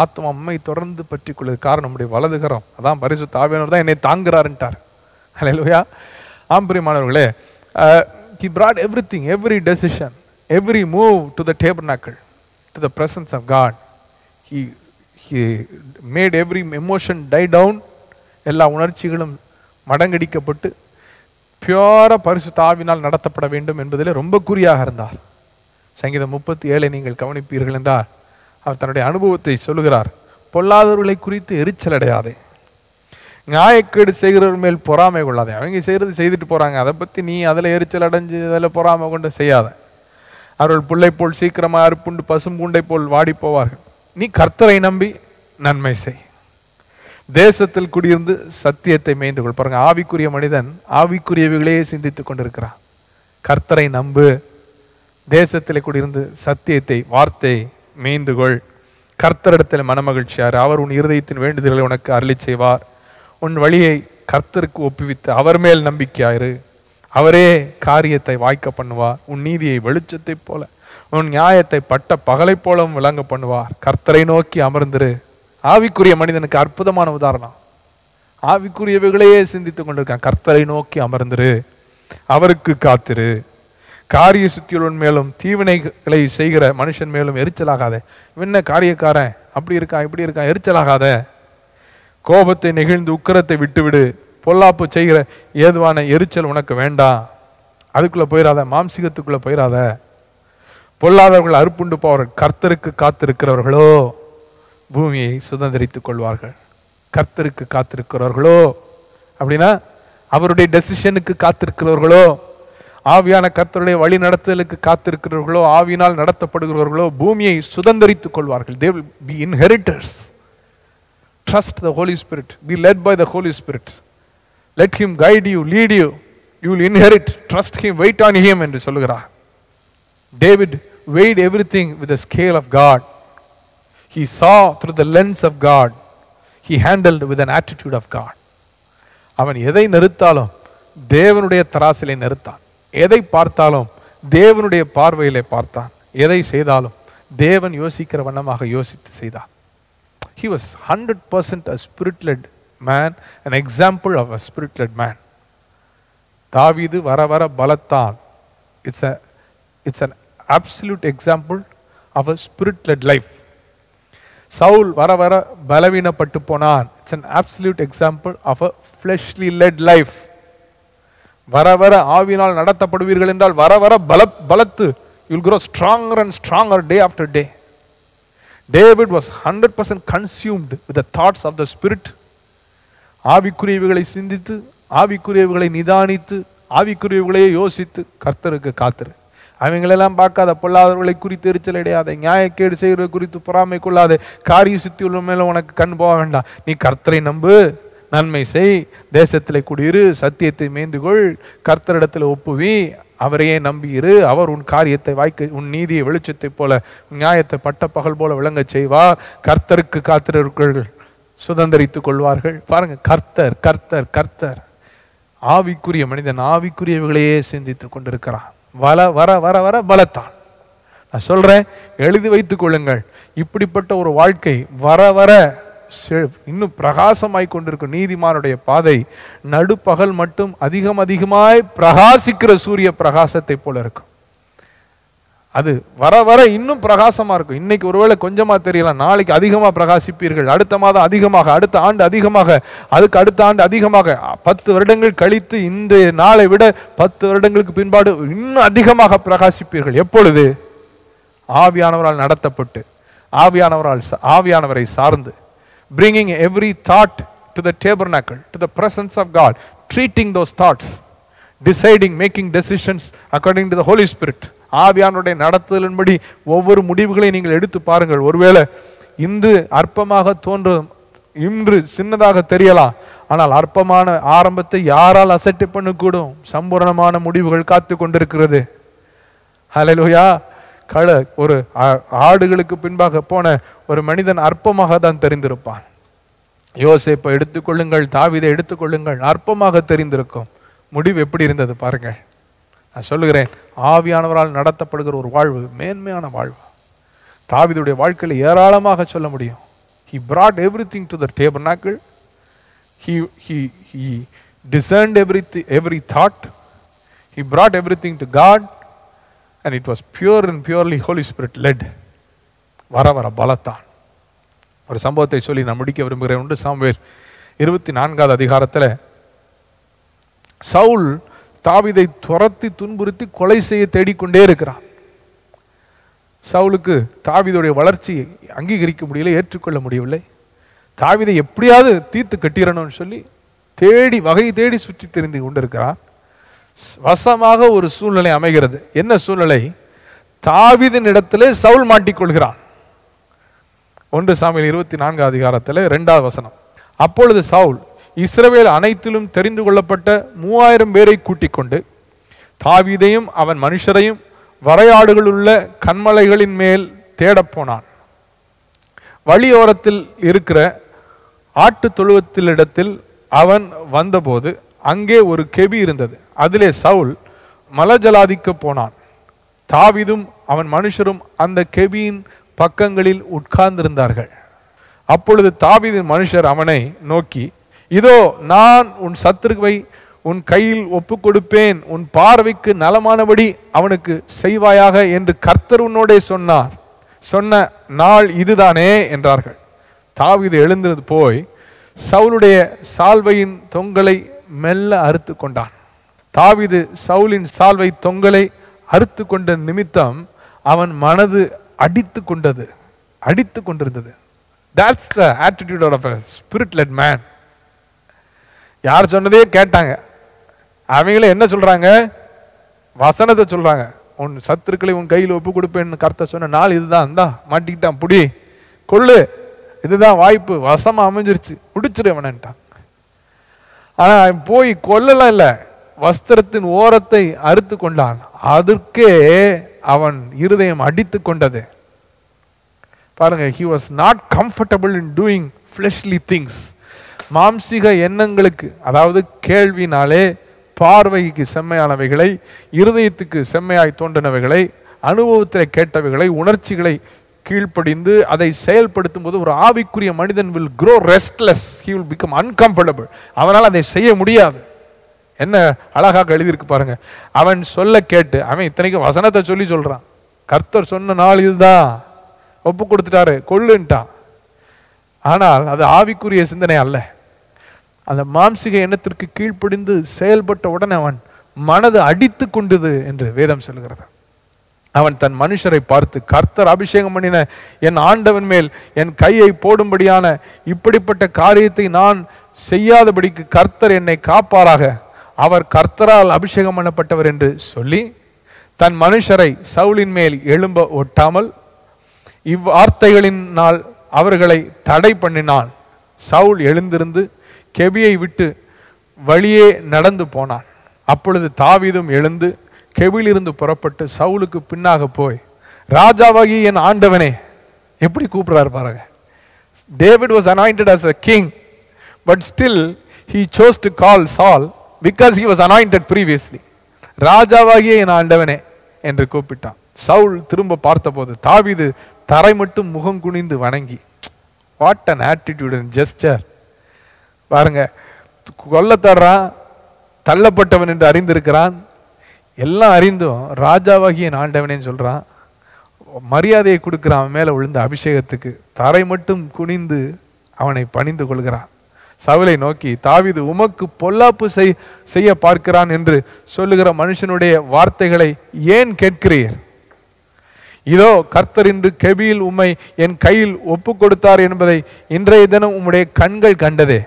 Speaker 1: ஆத்மா அம்மை தொடர்ந்து பற்றி கொள்வது காரணம் நம்முடைய வலதுகரம். அதான் பரிசு ஆவியானவர் தான் என்னை தாங்குறாருன்ட்டார். ஆம்பரியமானவர்களே he brought everything every decision every move to the table நாக்கள் to the presence of God he he made every emotion die down எல்லா உணர்ச்சிகளும் மடங்கடிக்கப்பட்டு பியூரா பரிசு தாவினால் நடத்தப்பட வேண்டும் என்பதிலே ரொம்ப குறியாக இருந்தார். சங்கீதம் முப்பத்தி ஏழை நீங்கள் கவனிப்பீர்கள் என்றால் அவர் தன்னுடைய அனுபவத்தை சொல்லுகிறார் பொல்லாதவர்களை குறித்து எரிச்சல் அடையாதே. நியாயக்கேடு செய்கிறவர் மேல் பொறாமை கொள்ளாதே. அவங்க செய்கிறது செய்துட்டு போகிறாங்க அதை பற்றி நீ அதில் எரிச்சல் அடைஞ்சு அதில் பொறாமை கொண்டு செய்யாத. அவர்கள் பிள்ளை போல் சீக்கிரமாக அறுப்புண்டு பசும்பூண்டை போல் வாடி போவார்கள். நீ கர்த்தரை நம்பி நன்மை செய். தேசத்தில் குடியிருந்து சத்தியத்தை மேய்ந்து கொள். பாருங்க ஆவிக்குரிய மனிதன் ஆவிக்குரியவைகளையே சிந்தித்துக் கொண்டிருக்கிறான். கர்த்தரை நம்பு. தேசத்தில் குடியிருந்து சத்தியத்தை வார்த்தை மேய்ந்து கொள் கர்த்தரிடத்தில் மனமகிழ்ச்சியார். அவர் உன் இருதயத்தின் வேண்டுதல்களை உனக்கு அருளி செய்வார். உன் வழியை கர்த்தருக்கு ஒப்புவித்து அவர் மேல் நம்பிக்கையாயிரு. அவரே காரியத்தை வாய்க்க பண்ணுவார். உன் நீதியை வெளிச்சத்தைப் போல உன் நியாயத்தை பட்ட பகலைப் போலவும் விளங்க பண்ணுவார். கர்த்தரை நோக்கி அமர்ந்திரு. ஆவிக்குரிய மனிதனுக்கு அற்புதமான உதாரணம். ஆவிக்குரியவைகளையே சிந்தித்துக் கொண்டிருக்கான். கர்த்தரை நோக்கி அமர்ந்திரு. அவருக்கு காத்திரு. காரிய சுத்தியுடன் மேலும் தீவினைகளை செய்கிற மனுஷன் மேலும் எரிச்சலாகாத. என்ன காரியக்காரன்? அப்படி இருக்கான் இப்படி இருக்கான் எரிச்சலாகாத. கோபத்தை நெகிழ்ந்து உக்கிரத்தை விட்டுவிடு. பொல்லாப்பு செய்கிற ஏதுவான எரிச்சல் உனக்கு வேண்டாம் அதுக்குள்ளே போயிடாத மாம்சிகத்துக்குள்ளே போயிடாத பொல்லாதவர்கள் அறுப்புண்டு போவார்கள். கர்த்தருக்கு காத்திருக்கிறவர்களோ பூமியை சுதந்திரித்துக் கொள்வார்கள். கர்த்தருக்கு காத்திருக்கிறவர்களோ அப்படின்னா அவருடைய டெசிஷனுக்கு காத்திருக்கிறவர்களோ ஆவியான கர்த்தருடைய வழி நடத்தலுக்கு காத்திருக்கிறவர்களோ ஆவியினால் நடத்தப்படுகிறவர்களோ பூமியை சுதந்திரித்துக் கொள்வார்கள் they will be inheritors trust the Holy Spirit be led by the Holy Spirit let him guide you lead you you will inherit trust him wait on him என்று சொல்லுகிறார் David weighed everything with the scale of God. He saw through the lens of God. He handled with an attitude of God. அவன் எதை நிறுத்தாலும் தேவனுடைய தராசிலை நிறுத்தான் எதை பார்த்தாலும் தேவனுடைய பார்வையிலே பார்த்தான் எதை செய்தாலும் தேவன் யோசிக்கிற வண்ணமாக யோசித்து செய்தான் he was hundred percent a spirit led man an example of a spirit led man தாவிது வர வர பலத்தான் it's a it's an absolute example of a spirit led life Saul வர வர பலவீனப்பட்டு போனான் it's an absolute example of a fleshly led life வர வர ஆவினால் நடத்தப்படுவீர்கள் என்றால் வர வர பல பலத்து you'll grow stronger and stronger day after day. David was 100% consumed with the thoughts of the spirit. ஆவிக்குரியவைகளை சிந்தித்து ஆவிக்குரியவுகளை நிதானித்து ஆவிக்குரியவுகளையே யோசித்து கர்த்தருக்கு காத்திரு. அவங்களெல்லாம் பார்க்காத பொல்லாதவர்களை குறித்து எரிச்சல் அடையாத நியாயக்கேடு செய்கிறது குறித்து பொறாமை கொள்ளாத காரிய சித்தி உள்ள மேலே உனக்கு கண் போக வேண்டாம். நீ கர்த்தரை நம்பு. நன்மை செய். தேசத்திலே குடியிரு சத்தியத்தை மேய்ந்துகொள். கர்த்தரிடத்தில் ஒப்புவி. அவரையே நம்பியிரு. அவர் உன் காரியத்தை வாய்க்க உன் நீதியை வெளிச்சத்தைப் போல நியாயத்தை பட்ட பகல் போல விளங்கச் செய்வார் கர்த்தருக்கு காத்திருக்கிறீர்கள் சுதந்திரித்துக் கொள்வார்கள். பாருங்க கர்த்தர் கர்த்தர் கர்த்தர். ஆவிக்குரிய மனிதன் ஆவிக்குரியவைகளையே சிந்தித்துக் கொண்டிருக்கிறான். வள வர வர வர பலத்தான். நான் சொல்றேன் எழுதி வைத்துக் கொள்ளுங்கள். இப்படிப்பட்ட ஒரு வாழ்க்கை வர வர இன்னும் பிரகாசமாய் கொண்டிருக்கும் நீதிமானுடைய பாதை நடுப்பகல் மட்டும் அதிகம் அதிகமாய் பிரகாசிக்கிற சூரிய பிரகாசத்தை போல இருக்கும். அது வர வர இன்னும் பிரகாசமா இருக்கும். இன்னைக்கு ஒருவேளை கொஞ்சமா தெரியலாம். நாளைக்கு அதிகமா பிரகாசிப்பீர்கள். அடுத்த மாதம் அதிகமாக அடுத்த ஆண்டு அதிகமாக அதுக்கு அடுத்த ஆண்டு அதிகமாக பத்து வருடங்கள் கழித்து இந்த நாளை விட பத்து வருடங்களுக்கு பின்பாடு இன்னும் அதிகமாக பிரகாசிப்பீர்கள். எப்பொழுது? ஆவியானவரால் நடத்தப்பட்டு ஆவியானவரால் ஆவியானவரை சார்ந்து. Bringing every thought to the tabernacle to the presence of god treating those thoughts deciding making decisions according to the holy spirit. ஆவியானுடைய நடத்துதலின்படி ஒவ்வொரு முடிவுகளையும் நீங்கள் எடுத்து பாருங்கள். ஒருவேளை இன்று அற்பமாக தோன்றும் இன்று சின்னதாக தெரியலாம் ஆனால் அற்பமான ஆரம்பத்தை யாரால் அசட்டு பண்ணக்கூடும்? சம்பூரணமான முடிவுகள் காத்து கொண்டிருக்கிறது. ஹலலோயா கழ ஒரு ஆ- ஆடுகளுக்கு பின்பாக போன ஒரு மனிதன் அற்பமாக தான் தெரிந்திருப்பான். யோசிப்பை எடுத்துக்கொள்ளுங்கள் தாவீதை எடுத்துக்கொள்ளுங்கள் அற்பமாக தெரிந்திருக்கும். முடிவு எப்படி இருந்தது பாருங்கள். நான் சொல்லுகிறேன் ஆவியானவரால் நடத்தப்படுகிற ஒரு வாழ்வு மேன்மையான வாழ்வு. தாவிதுடைய வாழ்க்கையில் ஏராளமாக சொல்ல முடியும். He brought everything to the he he he he every every thought he brought everything to God and it was pure and purely Holy Spirit led வர வர பலத்தான். ஒரு சம்பவத்தை சொல்லி நான் முடிக்க விரும்புகிறேன். உண்டு சாம்வேல் இருபத்தி நான்காவது அதிகாரத்தில் சவுல் தாவிதை துரத்தி துன்புறுத்தி கொலை செய்ய தேடிக்கொண்டே இருக்கிறான். சவுலுக்கு தாவீதுடைய வளர்ச்சியை அங்கீகரிக்க முடியல ஏற்றுக்கொள்ள முடியவில்லை. தாவிதை எப்படியாவது தீர்த்து கட்டிடணும்னு சொல்லி தேடி வகை தேடி சுற்றி தெரிந்து கொண்டிருக்கிறான். வசமாக ஒரு சூழ்நிலை அமைகிறது. என்ன சூழ்நிலை? தாவிதின் இடத்திலே சவுல் மாட்டிக்கொள்கிறான். ஒன்று சாமியில் இருபத்தி நான்கு அதிகாரத்தில் ரெண்டாவது வசனம். அப்பொழுது சவுல் இஸ்ரவேல் அனைத்திலும் தெரிந்து கொள்ளப்பட்ட மூவாயிரம் பேரை கூட்டிக் கொண்டு தாவீதையும் அவன் மனுஷரையும் வரையாடுகள் உள்ள கண்மலைகளின் மேல் தேடப் போனான். வழியோரத்தில் இருக்கிற ஆட்டு தொழுவத்திலிடத்தில் அவன் வந்தபோது அங்கே ஒரு கெபி இருந்தது. அதிலே சவுல் மலஜலாதிக்க போனான். தாவிதும் அவன் மனுஷரும் அந்த கெபியின் பக்கங்களில் உட்கார்ந்திருந்தார்கள். அப்பொழுது தாவிதின் மனுஷர் அவனை நோக்கி இதோ நான் உன் சத்துருவை உன் கையில் ஒப்பு கொடுப்பேன் உன் பார்வைக்கு நலமானபடி அவனுக்கு செய்வாயாக என்று கர்த்தர் உன்னோடே சொன்னார். சொன்ன நாள் இதுதானே என்றார்கள். தாவிது எழுந்தது போய் சவுலுடைய சால்வையின் தொங்கலை மெல்ல அறுத்து கொண்டான். தாவீது சவுலின் சால்வை தொங்கலை அறுத்து கொண்ட நிமித்தம் அவன் மனது அடித்து கொண்டது அடித்து கொண்டிருந்தது. That's the attitude of a spirit led யார் சொன்னதே கேட்டாங்க. அவங்களே என்ன சொல்கிறாங்க வசனத்தை சொல்கிறாங்க உன் சத்துருக்களை உன் கையில் ஒப்பு கொடுப்பேன்னு கருத்தை சொன்ன நாள் இதுதான். இந்தா மாட்டிக்கிட்டான் புடி. கொள்ளு. இதுதான் வாய்ப்பு. வசமாக அமைஞ்சிருச்சு. முடிச்சிருவனன்ட்டான் ஆனால் அவன் போய் கொல்லலாம் இல்லை. வஸ்திரத்தின் ஓரத்தை அறுத்து கொண்டான். அதற்கே அவன் இருதயம் அடித்து கொண்டது. பாருங்க he was not comfortable in doing fleshly things மாம்சிக எண்ணங்களுக்கு அதாவது கேள்வினாலே பார்வைக்கு செம்மையானவைகளை இருதயத்துக்கு செம்மையாய் தோன்றினவைகளை அனுபவத்தில் கேட்டவைகளை உணர்ச்சிகளை கீழ்ப்படிந்து அதை செயல்படுத்தும் போது ஒரு ஆவிக்குரிய மனிதன் will grow restless he will become uncomfortable அவனால் அதை செய்ய முடியாது. என்ன அழகாக எழுதியிருக்கு பாருங்க. அவன் சொல்ல கேட்டு அவன் இத்தனைக்கும் வசனத்தை சொல்லி சொல்றான். கர்த்தர் சொன்ன நாள் இதுதான் ஒப்பு கொடுத்துட்டாரு கொள்ளுன்ட்டான். ஆனால் அது ஆவிக்குரிய சிந்தனை அல்ல. அந்த மாம்சிக எண்ணத்திற்கு கீழ்ப்படிந்து செயல்பட்ட உடனே அவன் மனது அடித்து கொண்டது என்று வேதம் சொல்கிறது அவன் தன் மனுஷரை பார்த்து கர்த்தர் அபிஷேகம் பண்ணின என் ஆண்டவன் மேல் என் கையை போடும்படியான இப்படிப்பட்ட காரியத்தை நான் செய்யாதபடிக்கு கர்த்தர் என்னை காப்பாராக. அவர் கர்த்தரால் அபிஷேகம் பண்ணப்பட்டவர் என்று சொல்லி தன் மனுஷரை சவுலின் மேல் எழும்ப ஒட்டாமல் இவ்வார்த்தைகளினால் அவர்களை தடை பண்ணினான். சவுல் எழுந்திருந்து கெபியை விட்டு வழியே நடந்து போனான். அப்பொழுது தாவீதும் எழுந்து கெபிலிருந்து புறப்பட்டு சவுலுக்கு பின்னாக போய் ராஜாவாகி என் ஆண்டவனே எப்படி கூப்பிட்றாரு பாருங்க. David was anointed as a king but still he chose to call Saul because he was anointed previously ராஜாவாகிய என் ஆண்டவனே என்று கூப்பிட்டான். சவுல் திரும்ப பார்த்தபோது தாவிது தரை மட்டும் முகம் குனிந்து வணங்கி what an attitude and gesture பாருங்க கொல்லத்தடுறான் தர்றான் தள்ளப்பட்டவன் என்று அறிந்திருக்கிறான். எல்லாம் அறிந்தும் ராஜாவாகிய என் ஆண்டவனேன்னு சொல்கிறான் மரியாதையை கொடுக்குறான் அவன் மேல விழுந்த அபிஷேகத்துக்கு. தரை மட்டும் குனிந்து அவனை பணிந்து கொள்கிறான். சவுலை நோக்கி தாவீது உமக்கு பொல்லாப்பு செய் செய்ய பார்க்கிறான் என்று சொல்லுகிற மனுஷனுடைய வார்த்தைகளை ஏன் கேட்கிறீர்? இதோ கர்த்தர் இன்று கெபியில் உம்மை என் கையில் ஒப்பு கொடுத்தார் என்பதை இன்றைய தினம் உம்முடைய கண்கள் கண்டதே.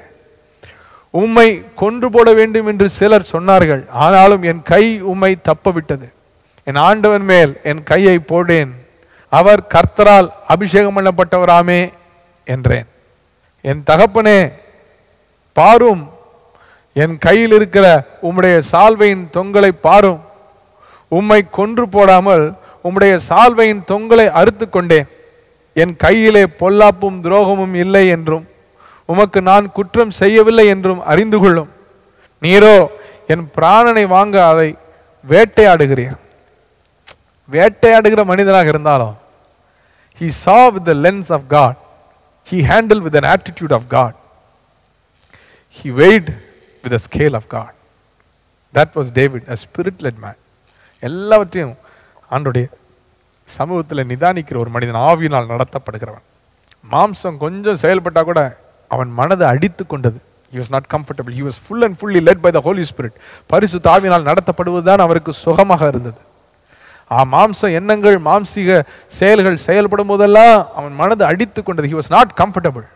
Speaker 1: உம்மை கொன்று போட வேண்டும் என்று சிலர் சொன்னார்கள் ஆனாலும் என் கை உம்மை தப்பவிட்டது. என் ஆண்டவன் மேல் என் கையை போடேன். அவர் கர்த்தரால் அபிஷேகம் பண்ணப்பட்டவராமே என்றேன். என் தகப்பனே பாரும். என் கையில் இருக்கிற உம்முடைய சால்வையின் தொங்கலை பாரும். உம்மை கொன்று போடாமல் உம்முடைய சால்வையின் தொங்கலை அறுத்து கொண்டேன். என் கையிலே பொல்லாப்பும் துரோகமும் இல்லை என்றும் உமக்கு நான் குற்றம் செய்யவில்லை என்றும் அறிந்து கொள்ளும். நீரோ என் பிராணனை வாங்க அதை வேட்டையாடுகிறீர். வேட்டையாடுகிற மனிதனாக இருந்தாலும் he saw with the lens of God he handle with an attitude of God he weighed with the scale of God. That was David a spirit led man. எல்லாவற்றையும் ஆண்டுடைய சமூகத்தில் நிதானிக்கிற ஒரு மனிதன் ஆவியினால் நடத்தப்படுகிறவன். மாம்சம் கொஞ்சம் செயல்பட்டால் கூட அவன் மனதை அடித்து கொண்டது. He was not not comfortable. Was full and fully led by the Holy Spirit பரிசு தாவினால் நடத்தப்படுவது நடத்தப்படுவதுதான் அவருக்கு சுகமாக இருந்தது. ஆ மாம்ச எண்ணங்கள் மாம்சீக செயல்கள் செயல்படும் போதெல்லாம் அவன் மனதை அடித்து கொண்டது. ஹி வாஸ் நாட் கம்ஃபர்டபுள்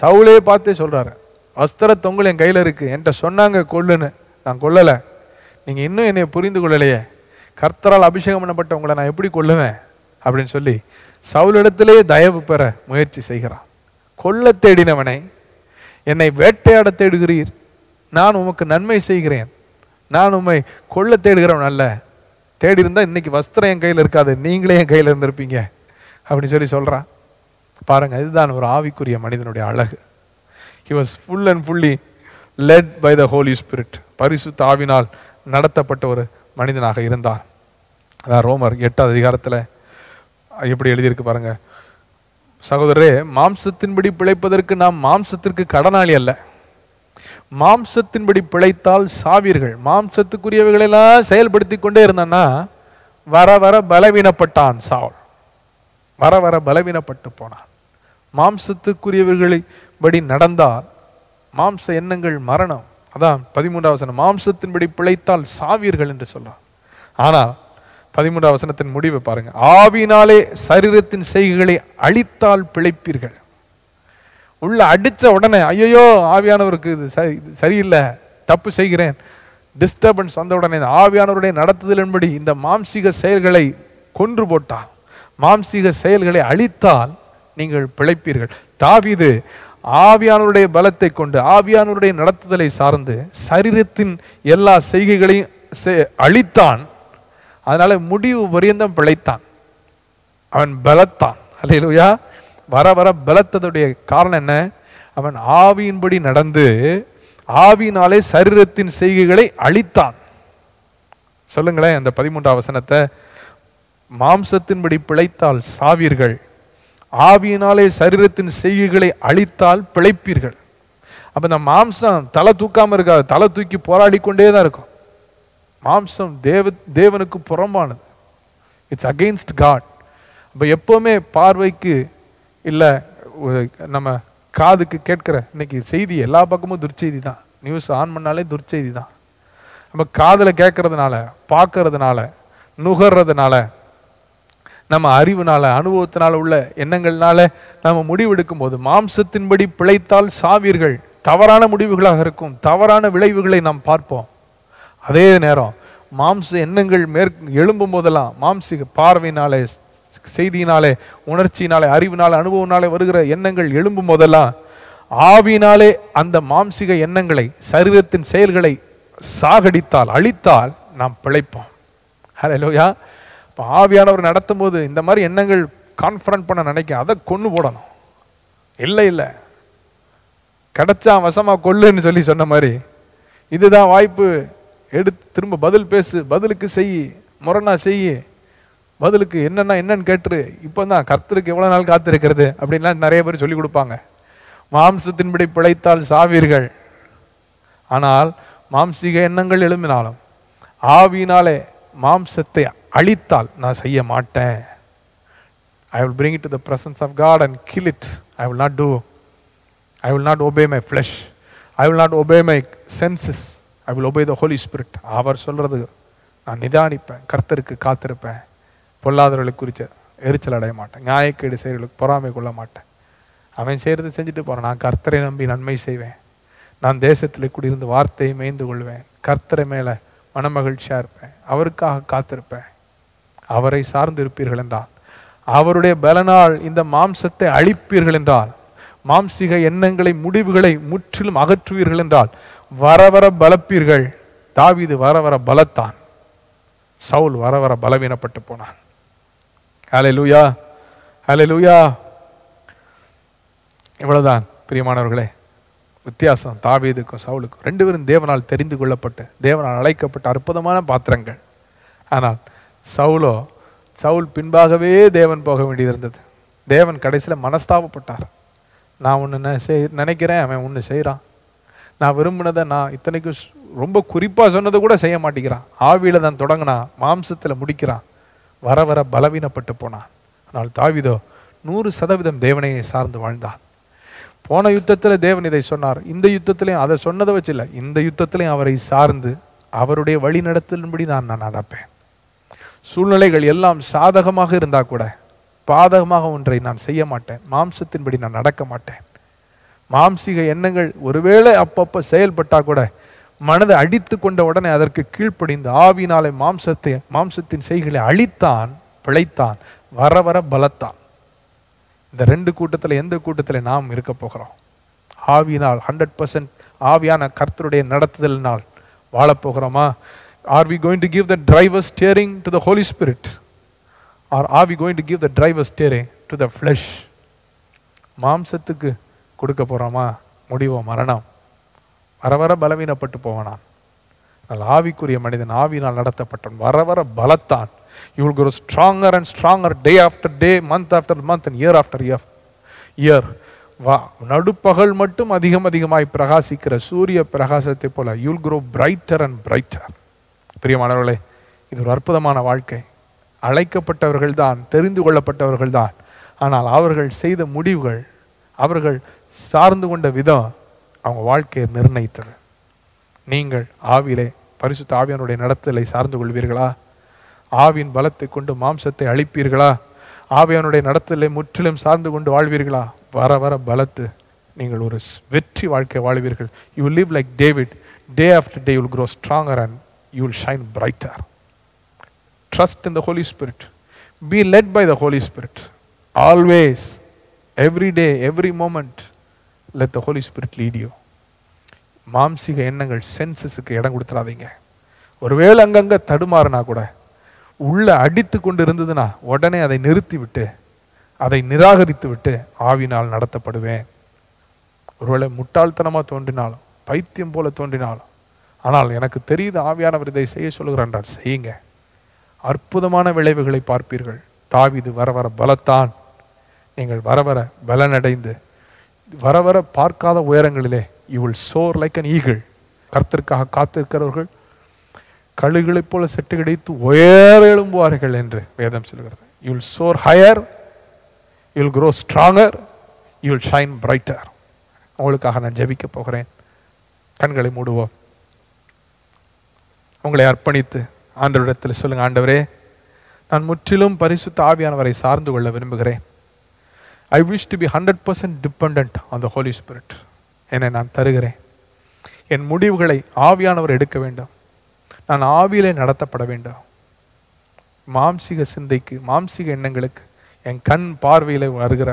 Speaker 1: சவுலே பார்த்தே சொல்கிறாரு வஸ்திர தொங்கல் என் கையில் இருக்குது என்கிட்ட சொன்னாங்க கொல்லுன்னு. நான் கொல்லலை. நீங்கள் இன்னும் என்னை புரிந்து கொள்ளலையே. கர்த்தரால் அபிஷேகம் பண்ணப்பட்ட உங்களை நான் எப்படி கொல்லுவேன்? அப்படின்னு சொல்லி சவுலிடத்திலே தயவு பெற முயற்சி செய்கிறான். கொல்ல தேடினவனை என்னை வேட்டையாட தேடுகிறீர். நான் உமக்கு நன்மை செய்கிறேன். நான் உம்மை கொள்ள தேடுகிறவன் அல்ல. தேடி இன்றைக்கி வஸ்திரம் என் கையில் இருக்காது. நீங்களே என் கையில் இருந்திருப்பீங்க. அப்படின்னு சொல்லி சொல்கிறான் பாருங்கள் இதுதான் ஒரு ஆவிக்குரிய மனிதனுடைய அழகு. He was full and fully led by the Holy Spirit பரிசு தாவினால் நடத்தப்பட்ட ஒரு மனிதனாக இருந்தார். அதான் ரோமர் எட்டாவது அதிகாரத்தில் எப்படி எழுதியிருக்கு பாருங்க. சகோதரரே மாம்சத்தின்படி பிழைப்பதற்கு நாம் மாம்சத்திற்கு கடனாளி அல்ல. மாம்சத்தின்படி பிழைத்தால் சாவீர்கள். மாம்சத்துக்குரியவைகளெல்லாம் செயல்படுத்தி கொண்டே இருந்தான்னா வர வர பலவீனப்பட்டான் சாவல். வர வர பலவீனப்பட்டு போனான். மாம்சத்துக்குரியவர்களை படி நடந்தால் மாம்ச எண்ணங்கள் மரணம். அதான் பதிமூன்றாவசனம் மாம்சத்தின்படி பிழைத்தால் சாவீர்கள் என்று சொல்றான். ஆனால் பதிமூன்றாம் வசனத்தின் முடிவை பாருங்க. ஆவினாலே சரீரத்தின் செய்கைகளை அழித்தால் பிழைப்பீர்கள். உள்ள அடித்த உடனே ஐயோ ஆவியானவருக்கு இது சரி இது சரியில்லை தப்பு செய்கிறேன். டிஸ்டர்பன்ஸ் வந்த உடனே இந்த ஆவியானவருடைய நடத்துதலின்படி இந்த மாம்சீக செயல்களை கொன்று போட்டால் மாம்சீக செயல்களை அழித்தால் நீங்கள் பிழைப்பீர்கள். தாவிது ஆவியானவருடைய பலத்தை கொண்டு ஆவியானவருடைய நடத்துதலை சார்ந்து சரீரத்தின் எல்லா செய்கைகளையும் அழித்தான். அதனால முடிவு பரியந்தம் பிழைத்தான். அவன் பலத்தான். அல்லையா வர வர பலத்ததுடைய காரணம் என்ன? அவன் ஆவியின்படி நடந்து ஆவியினாலே சரீரத்தின் செய்கைகளை அழித்தான். சொல்லுங்களேன் அந்த பதிமூன்றாம் வசனத்தை. மாம்சத்தின்படி பிழைத்தால் சாவீர்கள். ஆவியினாலே சரீரத்தின் செய்கைகளை அழித்தால் பிழைப்பீர்கள். அப்போ இந்த மாம்சம் தலை தூக்காமல் இருக்காது தலை தூக்கி போராடி கொண்டே தான் இருக்கும். மாம்சம் தேவ தேவனுக்கு புறம்பானது. இட்ஸ் அகெயின்ஸ்ட் காட் அப்போ எப்போவுமே பார்வைக்கு இல்லை நம்ம காதுக்கு கேட்குற இன்னைக்கு செய்தி எல்லா பக்கமும் துர்ச்செய்தி தான். நியூஸ் ஆன் பண்ணாலே துர்ச்செய்தி தான். நம்ம காதில் கேட்கறதுனால பார்க்கறதுனால நுகர்றதுனால நம்ம அறிவுனால அனுபவத்தினால உள்ள எண்ணங்கள்னால நம்ம முடிவெடுக்கும் போது மாம்சத்தின்படி பிழைத்தால் சாவீர்கள். தவறான முடிவுகளாக இருக்கும். தவறான விளைவுகளை நாம் பார்ப்போம். அதே நேரம் மாம்ச எண்ணங்கள் மேற் எழும்பும் போதெல்லாம் மாம்சிக பார்வையினாலே செய்தியினாலே உணர்ச்சியினாலே அறிவினாலே அனுபவனாலே வருகிற எண்ணங்கள் எழும்பும் போதெல்லாம் ஆவினாலே அந்த மாம்சிக எண்ணங்களை சரீரத்தின் செயல்களை சாகடித்தால் அழித்தால் நாம் பிழைப்போம். ஹலோயா இப்போ ஆவியானவர் நடத்தும் போது இந்த மாதிரி எண்ணங்கள் கான்ஃபரன்ட் பண்ண நினைக்க அதை கொண்டு போடணும். இல்லை இல்லை. கிடைச்சா வசமாக கொள்ளுன்னு சொல்லி சொன்ன மாதிரி இதுதான் வாய்ப்பு. எடுத்து திரும்ப பதில் பேசு பதிலுக்கு செய் முரணா செய் பதிலுக்கு என்னென்னா என்னன்னு கேட்டுரு. இப்போ தான் கர்த்தருக்கு எவ்வளோ நாள் காத்திருக்கிறது அப்படின்லாம் நிறைய பேர் சொல்லி கொடுப்பாங்க. மாம்சத்தின்படி பிழைத்தால் சாவீர்கள். ஆனால் மாம்சீக எண்ணங்கள் எழும்பினாலும் ஆவியினாலே மாம்சத்தை அழித்தால் நான் செய்ய மாட்டேன். I will bring it to the presence of God and kill it I will not do I will not obey my flesh I will not obey my senses I will obey the Holy Spirit அவர் சொல்கிறது நான் நிதானிப்பேன். கர்த்தருக்கு காத்திருப்பேன். பொல்லாதவர்களை குறித்த எரிச்சல் அடைய மாட்டேன். நியாயக்கேடு செய்கிறவர்களுக்கு பொறாமை கொள்ள மாட்டேன். அவன் செய்கிறது செஞ்சுட்டு போகிறேன் நான் கர்த்தரை நம்பி நன்மை செய்வேன். நான் தேசத்தில் குடியிருந்து வார்த்தையை மேய்ந்து கொள்வேன். கர்த்தரை மேலே மனமகிழ்ச்சியாக இருப்பேன். அவருக்காக காத்திருப்பேன். அவரை சார்ந்து இருப்பீர்கள் என்றால் அவருடைய பலனால் இந்த மாம்சத்தை அழிப்பீர்கள் என்றால் மாம்சிக எண்ணங்களை முடிவுகளை முற்றிலும் அகற்றுவீர்கள் என்றால் வர வர பலப்பீர்கள். தாவிது வர வர பலத்தான். சவுல் வர வர பலவீனப்பட்டு போனான். ஹலே லூயா ஹலே லூயா இவ்வளவுதான் பிரியமானவர்களே. வித்தியாசம். தாவீதுக்கும் சவுலுக்கும் ரெண்டு பேரும் தேவனால் தெரிந்து கொள்ளப்பட்டு தேவனால் அழைக்கப்பட்ட அற்புதமான பாத்திரங்கள். ஆனால் சவுலோ சவுல் பின்பாகவே தேவன் போக வேண்டியது இருந்தது தேவன் கடைசியில் மனஸ்தாபப்பட்டார். நான் ஒன்று செய் நினைக்கிறேன் அவன் ஒன்று செய்கிறான் நான் விரும்பினதை நான் இத்தனைக்கும் ரொம்ப குறிப்பாக சொன்னதை கூட செய்ய மாட்டேங்கிறான். ஆவியில் தான் தொடங்கினான் மாம்சத்தில் முடிக்கிறான். வர வர பலவீனப்பட்டு போனான். ஆனால் தாவிதோ நூறு சதவீதம் தேவனையை சார்ந்து வாழ்ந்தான். போன யுத்தத்தில் தேவன் இதை சொன்னார். இந்த யுத்தத்திலையும் அதை சொன்னதை வச்சு இல்லை இந்த யுத்தத்திலையும் அவரை சார்ந்து அவருடைய வழி நடத்தலின்படி நான் நான் நடப்பேன். சூழ்நிலைகள் எல்லாம் சாதகமாக இருந்தால் கூட பாதகமாக ஒன்றை நான் செய்ய மாட்டேன். மாம்சத்தின்படி நான் நடக்க மாட்டேன். மாம்சீக எண்ணங்கள் ஒருவேளை அப்பப்போ செயல்பட்டா கூட மனதை அடித்து கொண்ட உடனே அதற்கு கீழ்ப்படிந்து ஆவினாலே மாம்சத்தை மாம்சத்தின் செய்களை அழித்தான் பிழைத்தான் வர வர பலத்தான். இந்த ரெண்டு கூட்டத்தில் எந்த கூட்டத்தில் நாம் இருக்க போகிறோம்? ஆவியினால் ஹண்ட்ரட் பர்சன்ட் ஆவியான கர்த்தருடைய நடத்துதலினால் வாழப்போகிறோமா are we going to give the driver steering to the Holy Spirit or are we going to give the driver steering to the flesh மாம்சத்துக்கு கொடுக்க போகிறோமா முடிவோ மரணம். வர வர பலவீனப்பட்டு போவானான் ஆனால் ஆவிக்குரிய மனிதன் ஆவினால் நடத்தப்பட்டான் வர வர பலத்தான். You will grow stronger and stronger day after day month after month and year after year. Year வா நடுப்பகல் மட்டும் அதிகம் அதிகமாய் பிரகாசிக்கிற சூரிய பிரகாசத்தை போல you'll grow brighter and brighter பிரியமானவர்களே இது ஒரு அற்புதமான வாழ்க்கை. அழைக்கப்பட்டவர்கள் தான் தெரிந்து கொள்ளப்பட்டவர்கள் தான். ஆனால் அவர்கள் செய்த முடிவுகள் அவர்கள் சார்ந்து கொண்ட விதம் அவங்க வாழ்க்கையை நிர்ணயித்தது. நீங்கள் ஆவிலே பரிசு தாவியனுடைய நடத்தலை சார்ந்து கொள்வீர்களா? ஆவியின் பலத்தை கொண்டு மாம்சத்தை அழிப்பீர்களா? ஆவியானுடைய நடத்தலை முற்றிலும் சார்ந்து கொண்டு வாழ்வீர்களா? வர வர பலத்து நீங்கள் ஒரு வெற்றி வாழ்க்கை வாழ்வீர்கள். You live like David day after day you'll grow stronger and you will shine brighter trust in the Holy Spirit be led by the Holy Spirit always every day every moment let the Holy Spirit lead you மாம்சிக எண்ணங்கள் சென்சஸுக்கு இடம் கொடுத்துடாதீங்க ஒருவேளை அங்கங்கே தடுமாறுனா கூட உள்ள அடித்து கொண்டு இருந்ததுன்னா உடனே அதை நிறுத்தி விட்டு அதை நிராகரித்து விட்டு ஆவினால் நடத்தப்படுவேன். ஒருவேளை முட்டாள்தனமாக தோன்றினாலும் பைத்தியம் போல தோன்றினாலும் ஆனால் எனக்கு தெரியுது ஆவியானவர் இதை செய்ய சொல்கிறார் என்றால் செய்யுங்க. அற்புதமான விளைவுகளை பார்ப்பீர்கள். தாவிது வர வர பலத்தான். நீங்கள் வர வர பலனடைந்து வர வர பார்க்காத உயரங்களிலே you will soar like an eagle கர்த்தருக்காக காத்திருக்கிறவர்கள் கழுகுகளைப் போல செட்டு கிடைத்து உயர எழும்புவார்கள் என்று வேதம் சொல்கிறது. You will soar higher you will grow stronger you will shine brighter உங்களுக்காக நான் ஜெபிக்க போகிறேன். கண்களை மூடுவோம். உங்களை அர்ப்பணித்து ஆண்டவரிடத்தில் சொல்லுங்க ஆண்டவரே நான் முற்றிலும் பரிசுத்த ஆவியானவரை சார்ந்து கொள்ள விரும்புகிறேன். I wish to be hundred percent depend on the Holy Spirit என்னை நான் தருகிறேன். என் முடிவுகளை ஆவியானவர் எடுக்க வேண்டும். நான் ஆவியிலே நடத்தப்பட வேண்டும். மாம்சிக சிந்தைக்கு மாம்சிக எண்ணங்களுக்கு என் கண் பார்வையில் வருகிற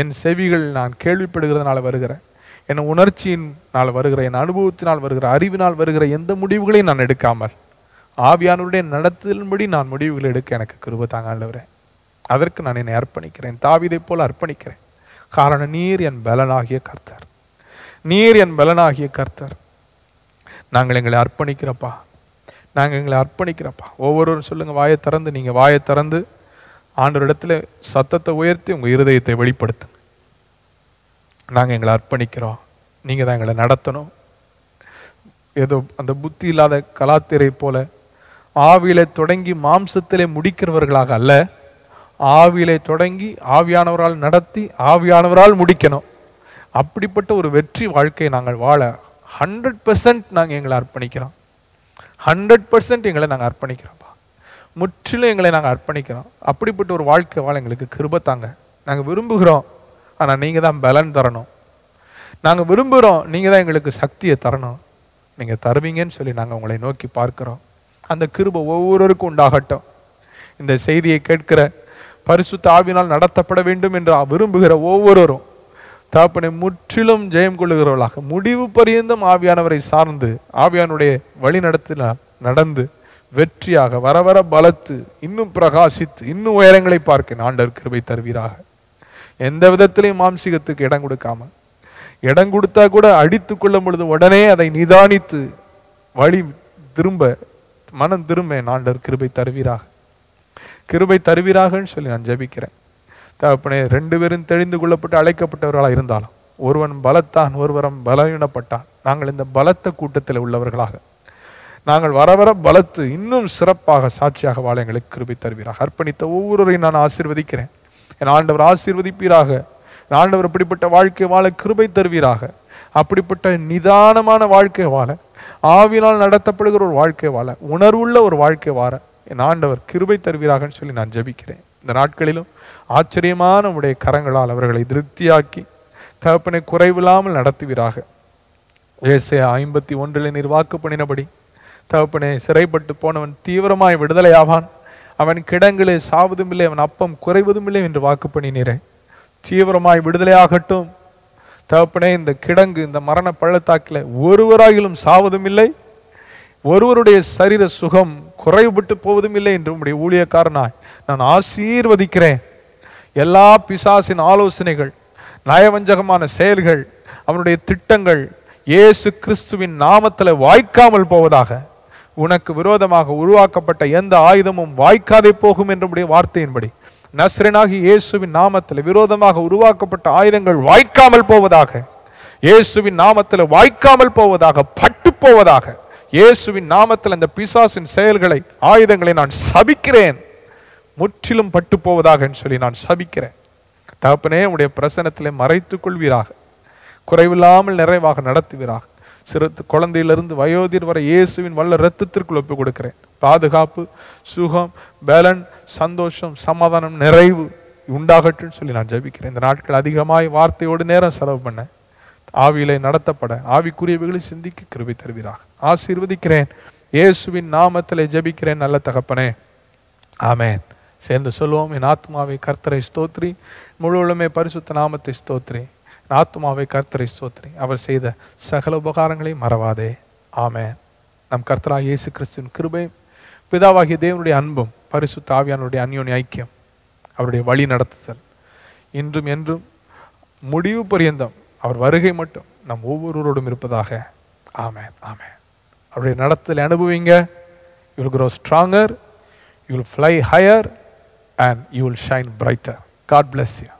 Speaker 1: என் செவிகள் நான் கேள்விப்படுகிறதுனால வருகிற என் உணர்ச்சியினால் வருகிற என் அனுபவத்தினால் வருகிற அறிவினால் வருகிற எந்த முடிவுகளையும் நான் எடுக்காமல் ஆவியானவருடைய நடத்தலின்படி நான் முடிவுகளை எடுக்க எனக்கு கிருப தாங்க ஆண்டவரே. அதற்கு நான் என்னை அர்ப்பணிக்கிறேன். தாவிதை போல் அர்ப்பணிக்கிறேன். காரணம் நீர் என் பலனாகிய கர்த்தர். நீர் என் பலனாகிய கர்த்தர். நாங்கள் எங்களை அர்ப்பணிக்கிறப்பா நாங்கள் எங்களை அர்ப்பணிக்கிறோம்ப்பா. ஒவ்வொருவரும் சொல்லுங்கள் வாயை திறந்து நீங்கள் வாயை திறந்து ஆண்டவரிடத்துல சத்தத்தை உயர்த்தி உங்கள் இருதயத்தை வெளிப்படுத்துங்க. நாங்கள் எங்களை அர்ப்பணிக்கிறோம். நீங்கள் தான் எங்களை நடத்தணும். ஏதோ அந்த புத்தி இல்லாத கலாத்திரை போல ஆவியில தொடங்கி மாம்சத்திலே முடிக்கிறவர்களாக அல்ல. ஆவியிலே தொடங்கி ஆவியானவரால் நடத்தி ஆவியானவரால் முடிக்கணும். அப்படிப்பட்ட ஒரு வெற்றி வாழ்க்கையை நாங்கள் வாழ ஹண்ட்ரட் பெர்சன்ட் நாங்கள் எங்களை அர்ப்பணிக்கிறோம். ஹண்ட்ரட் பர்சன்ட் எங்களை நாங்கள் அர்ப்பணிக்கிறோம்ப்பா. முற்றிலும் எங்களை நாங்கள் அர்ப்பணிக்கிறோம். அப்படிப்பட்ட ஒரு வாழ்க்கை வாழ எங்களுக்கு கிருபத்தாங்க நாங்கள் விரும்புகிறோம். ஆனால் நீங்கள் தான் பலன் தரணும். நாங்கள் விரும்புகிறோம் நீங்கள் தான் எங்களுக்கு சக்தியை தரணும். நீங்கள் தருவீங்கன்னு சொல்லி நாங்கள் உங்களை நோக்கி பார்க்குறோம். அந்த கிருப ஒவ்வொருவருக்கும் உண்டாகட்டும். இந்த செய்தியை கேட்கிற பரிசுத்த ஆவினால் நடத்தப்பட வேண்டும் என்று விரும்புகிற ஒவ்வொருவரும் தாப்பனை முற்றிலும் ஜெயம் கொள்ளுகிறவர்களாக முடிவு பரியந்தம் ஆவியானவரை சார்ந்து ஆவியானுடைய வழி நடத்தினால் நடந்து வெற்றியாக வர வர பலத்து இன்னும் பிரகாசித்து இன்னும் உயரங்களை பார்க்க ஆண்டவர் கிருபை தருவீராக. எந்த விதத்திலையும் மாம்சிகத்துக்கு இடம் கொடுக்காம இடம் கொடுத்தா கூட அடித்து கொள்ளும் பொழுது உடனே அதை நிதானித்து வழி திரும்ப மனம் திரும்ப ஆண்டவர் கிருபை தருவீராக. கிருபை தருவீராகன்னு சொல்லி நான் ஜெபிக்கிறேன். தகப்பனே ரெண்டு பேரும் தெளிந்து கொள்ளப்பட்டு அழைக்கப்பட்டவர்களாக இருந்தாலும் ஒருவன் பலத்தான் ஒருவரம் பலவீனப்பட்டான். நாங்கள் இந்த பலத்த கூட்டத்தில் உள்ளவர்களாக. நாங்கள் வர வர பலத்து இன்னும் சிறப்பாக சாட்சியாக வாழ எங்களுக்கு கிருபை தருவீராக. அர்ப்பணித்த ஒவ்வொருவரையும் நான் ஆசீர்வதிக்கிறேன். என் ஆண்டவர் ஆசீர்வதிப்பீராக. என் ஆண்டவர் இப்படிப்பட்ட வாழ்க்கை வாழ கிருபை தருவீராக. அப்படிப்பட்ட நிதானமான வாழ்க்கை வாழ ஆவினால் நடத்தப்படுகிற ஒரு வாழ்க்கை வாழ உணர்வுள்ள ஒரு வாழ்க்கை வாழ என் ஆண்டவர் கிருபை தருவீராகன்னு சொல்லி நான் ஜெபிக்கிறேன். இந்த நாட்களிலும் ஆச்சரியமான உடைய கரங்களால் அவர்களை திருப்தியாக்கி தகப்பனை குறைவில்லாமல் நடத்துவீராக. ஏசே ஐம்பத்தி ஒன்றில் நீர் வாக்கு பண்ணினபடி தகப்பனை சிறைப்பட்டு போனவன் தீவிரமாய் விடுதலையாவான். அவன் கிடங்களே சாவதும் இல்லை அவன் அப்பம் குறைவதும் இல்லை என்று வாக்கு பண்ணினீரே. தீவிரமாய் விடுதலையாகட்டும். தகப்பனே இந்த கிடங்கு இந்த மரண பள்ளத்தாக்கில் ஒருவராகிலும் சாவதும் இல்லை ஒருவருடைய சரீர சுகம் குறைவுபட்டு போவதும் இல்லை என்று உம்முடைய ஊழியக்காரனாய் நான் ஆசீர்வதிக்கிறேன். எல்லா பிசாசின் ஆலோசனைகள் நயவஞ்சகமான செயல்கள் அவனுடைய திட்டங்கள் இயேசு கிறிஸ்துவின் நாமத்தில் வாய்க்காமல் போவதாக உனக்கு விரோதமாக உருவாக்கப்பட்ட எந்த ஆயுதமும் வாய்க்காதே போகும் என்றுடைய வார்த்தையின்படி நஸ்ரனாகி இயேசுவின் நாமத்தில் விரோதமாக உருவாக்கப்பட்ட ஆயுதங்கள் வாய்க்காமல் போவதாக இயேசுவின் நாமத்தில் வாய்க்காமல் போவதாக பட்டு போவதாக இயேசுவின் நாமத்தில் அந்த பிசாசின் செயல்களை ஆயுதங்களை நான் சபிக்கிறேன். முற்றிலும் பட்டு போவதாக சொல்லி நான் சபிக்கிறேன். தகப்பனே உடைய பிரசனத்திலே மறைத்துக் கொள்வீராக. குறைவில்லாமல் நிறைவாக நடத்துவீராக. சிறு குழந்தையிலிருந்து வயோதிர் வரை இயேசுவின் வல்ல இரத்தத்திற்குள் ஒப்பு கொடுக்கிறேன் பாதுகாப்பு சுகம் பலன் சந்தோஷம் சமாதானம் நிறைவு உண்டாகட்டும் சொல்லி நான் ஜபிக்கிறேன். இந்த நாட்கள் அதிகமாய் வார்த்தையோடு நேரம் செலவு பண்ணேன் ஆவியிலே நடத்தப்பட ஆவிக்குரியவைகளை சிந்திக்க கிருபை தருவீராக. ஆசீர்வதிக்கிறேன். இயேசுவின் நாமத்திலே ஜெபிக்கிறேன் நல்ல தகப்பனே. ஆமேன். சேர்ந்து சொல்லுவோம் என் ஆத்மாவை கர்த்தரை ஸ்தோத்ரி. முழுவதுமே பரிசுத்த நாமத்தை ஸ்தோத்ரி. என் ஆத்மாவை கர்த்தரை ஸ்தோத்ரி. அவர் செய்த சகல உபகாரங்களை மறவாதே. ஆமேன். நம் கர்த்தராக இயேசு கிறிஸ்துவின் கிருபையும் பிதாவாகிய தேவனுடைய அன்பும் பரிசுத்த ஆவியானுடைய அந்யோன்ய ஐக்கியம் அவருடைய வழி நடத்துதல். இன்றும் என்றும் முடிவு பரியந்தம் அவர் வருகை மட்டும் நம் ஒவ்வொருவரோடும் இருப்பதாக ஆமேன் ஆமேன் அவருடைய நடத்தலை அனுபவிங்க you grow stronger you'll fly higher and you will shine brighter God bless you